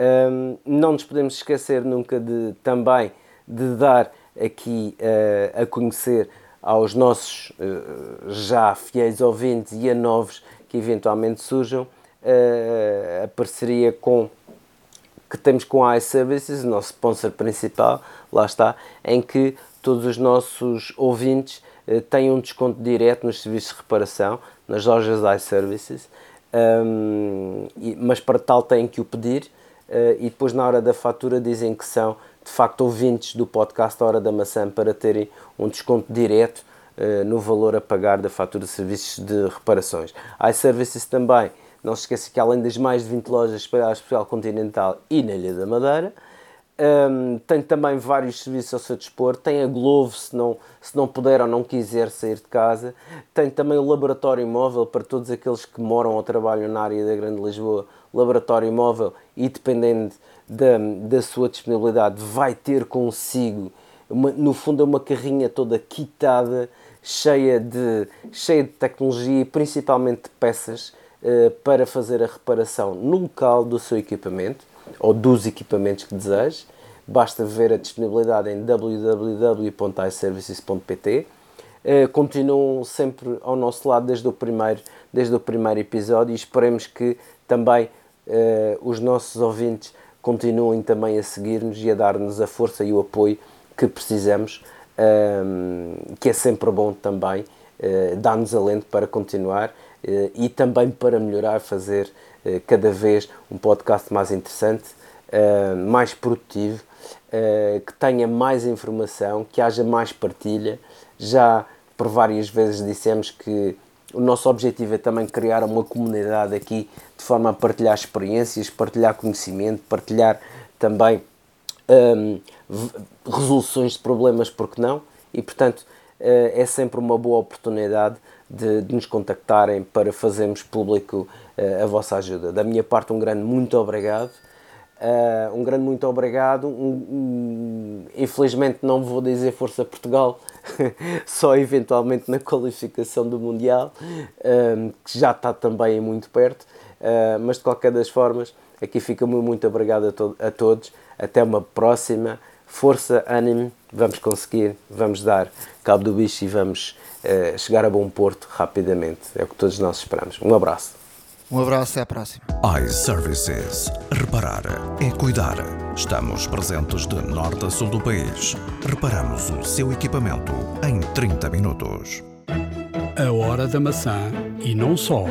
Um, não nos podemos esquecer nunca de também de dar aqui uh, a conhecer aos nossos uh, já fiéis ouvintes e a novos que eventualmente surjam uh, a parceria com que temos com a iServices, o nosso sponsor principal, lá está, em que todos os nossos ouvintes uh, têm um desconto direto nos serviços de reparação, nas lojas iServices, um, e, mas para tal têm que o pedir uh, e depois na hora da fatura dizem que são de facto ouvintes do podcast Hora da Maçã para terem um desconto direto uh, no valor a pagar da fatura de serviços de reparações. iServices também, não se esqueça que além das mais de 20 lojas por Portugal Continental e na Ilha da Madeira, um, tem também vários serviços ao seu dispor. Tem a Glovo, se não, se não puder ou não quiser sair de casa. Tem também o laboratório móvel para todos aqueles que moram ou trabalham na área da Grande Lisboa. Laboratório móvel e dependendo da, da sua disponibilidade, vai ter consigo, uma, no fundo, é uma carrinha toda quitada, cheia de, cheia de tecnologia e principalmente de peças uh, para fazer a reparação no local do seu equipamento ou dos equipamentos que deseje. Basta ver a disponibilidade em www.iservices.pt. Uh, continuam sempre ao nosso lado desde o primeiro, desde o primeiro episódio e esperemos que também uh, os nossos ouvintes continuem também a seguir-nos e a dar-nos a força e o apoio que precisamos, ehm, que é sempre bom também, dar-nos alento para continuar e também para melhorar, fazer eh, cada vez um podcast mais interessante, eh, mais produtivo, eh, que tenha mais informação, que haja mais partilha. Já por várias vezes dissemos que o nosso objetivo é também criar uma comunidade aqui de forma a partilhar experiências, partilhar conhecimento, partilhar também um, resoluções de problemas, porque não? E portanto é sempre uma boa oportunidade de, de nos contactarem para fazermos público uh, a vossa ajuda. Da minha parte, um grande muito obrigado. Uh, um grande muito obrigado. Um, um, infelizmente, não vou dizer Força Portugal, só eventualmente na qualificação do Mundial, uh, que já está também muito perto. mas de qualquer das formas, aqui fica muito obrigado a, to a todos. Até uma próxima. Força, ânimo, vamos conseguir, vamos dar cabo do bicho e vamos uh, chegar a bom porto rapidamente. É o que todos nós esperamos. Um abraço. Um abraço, até à próxima. iServices. Reparar é cuidar. Estamos presentes de norte a sul do país. Reparamos o seu equipamento em 30 minutos. A hora da maçã e não só.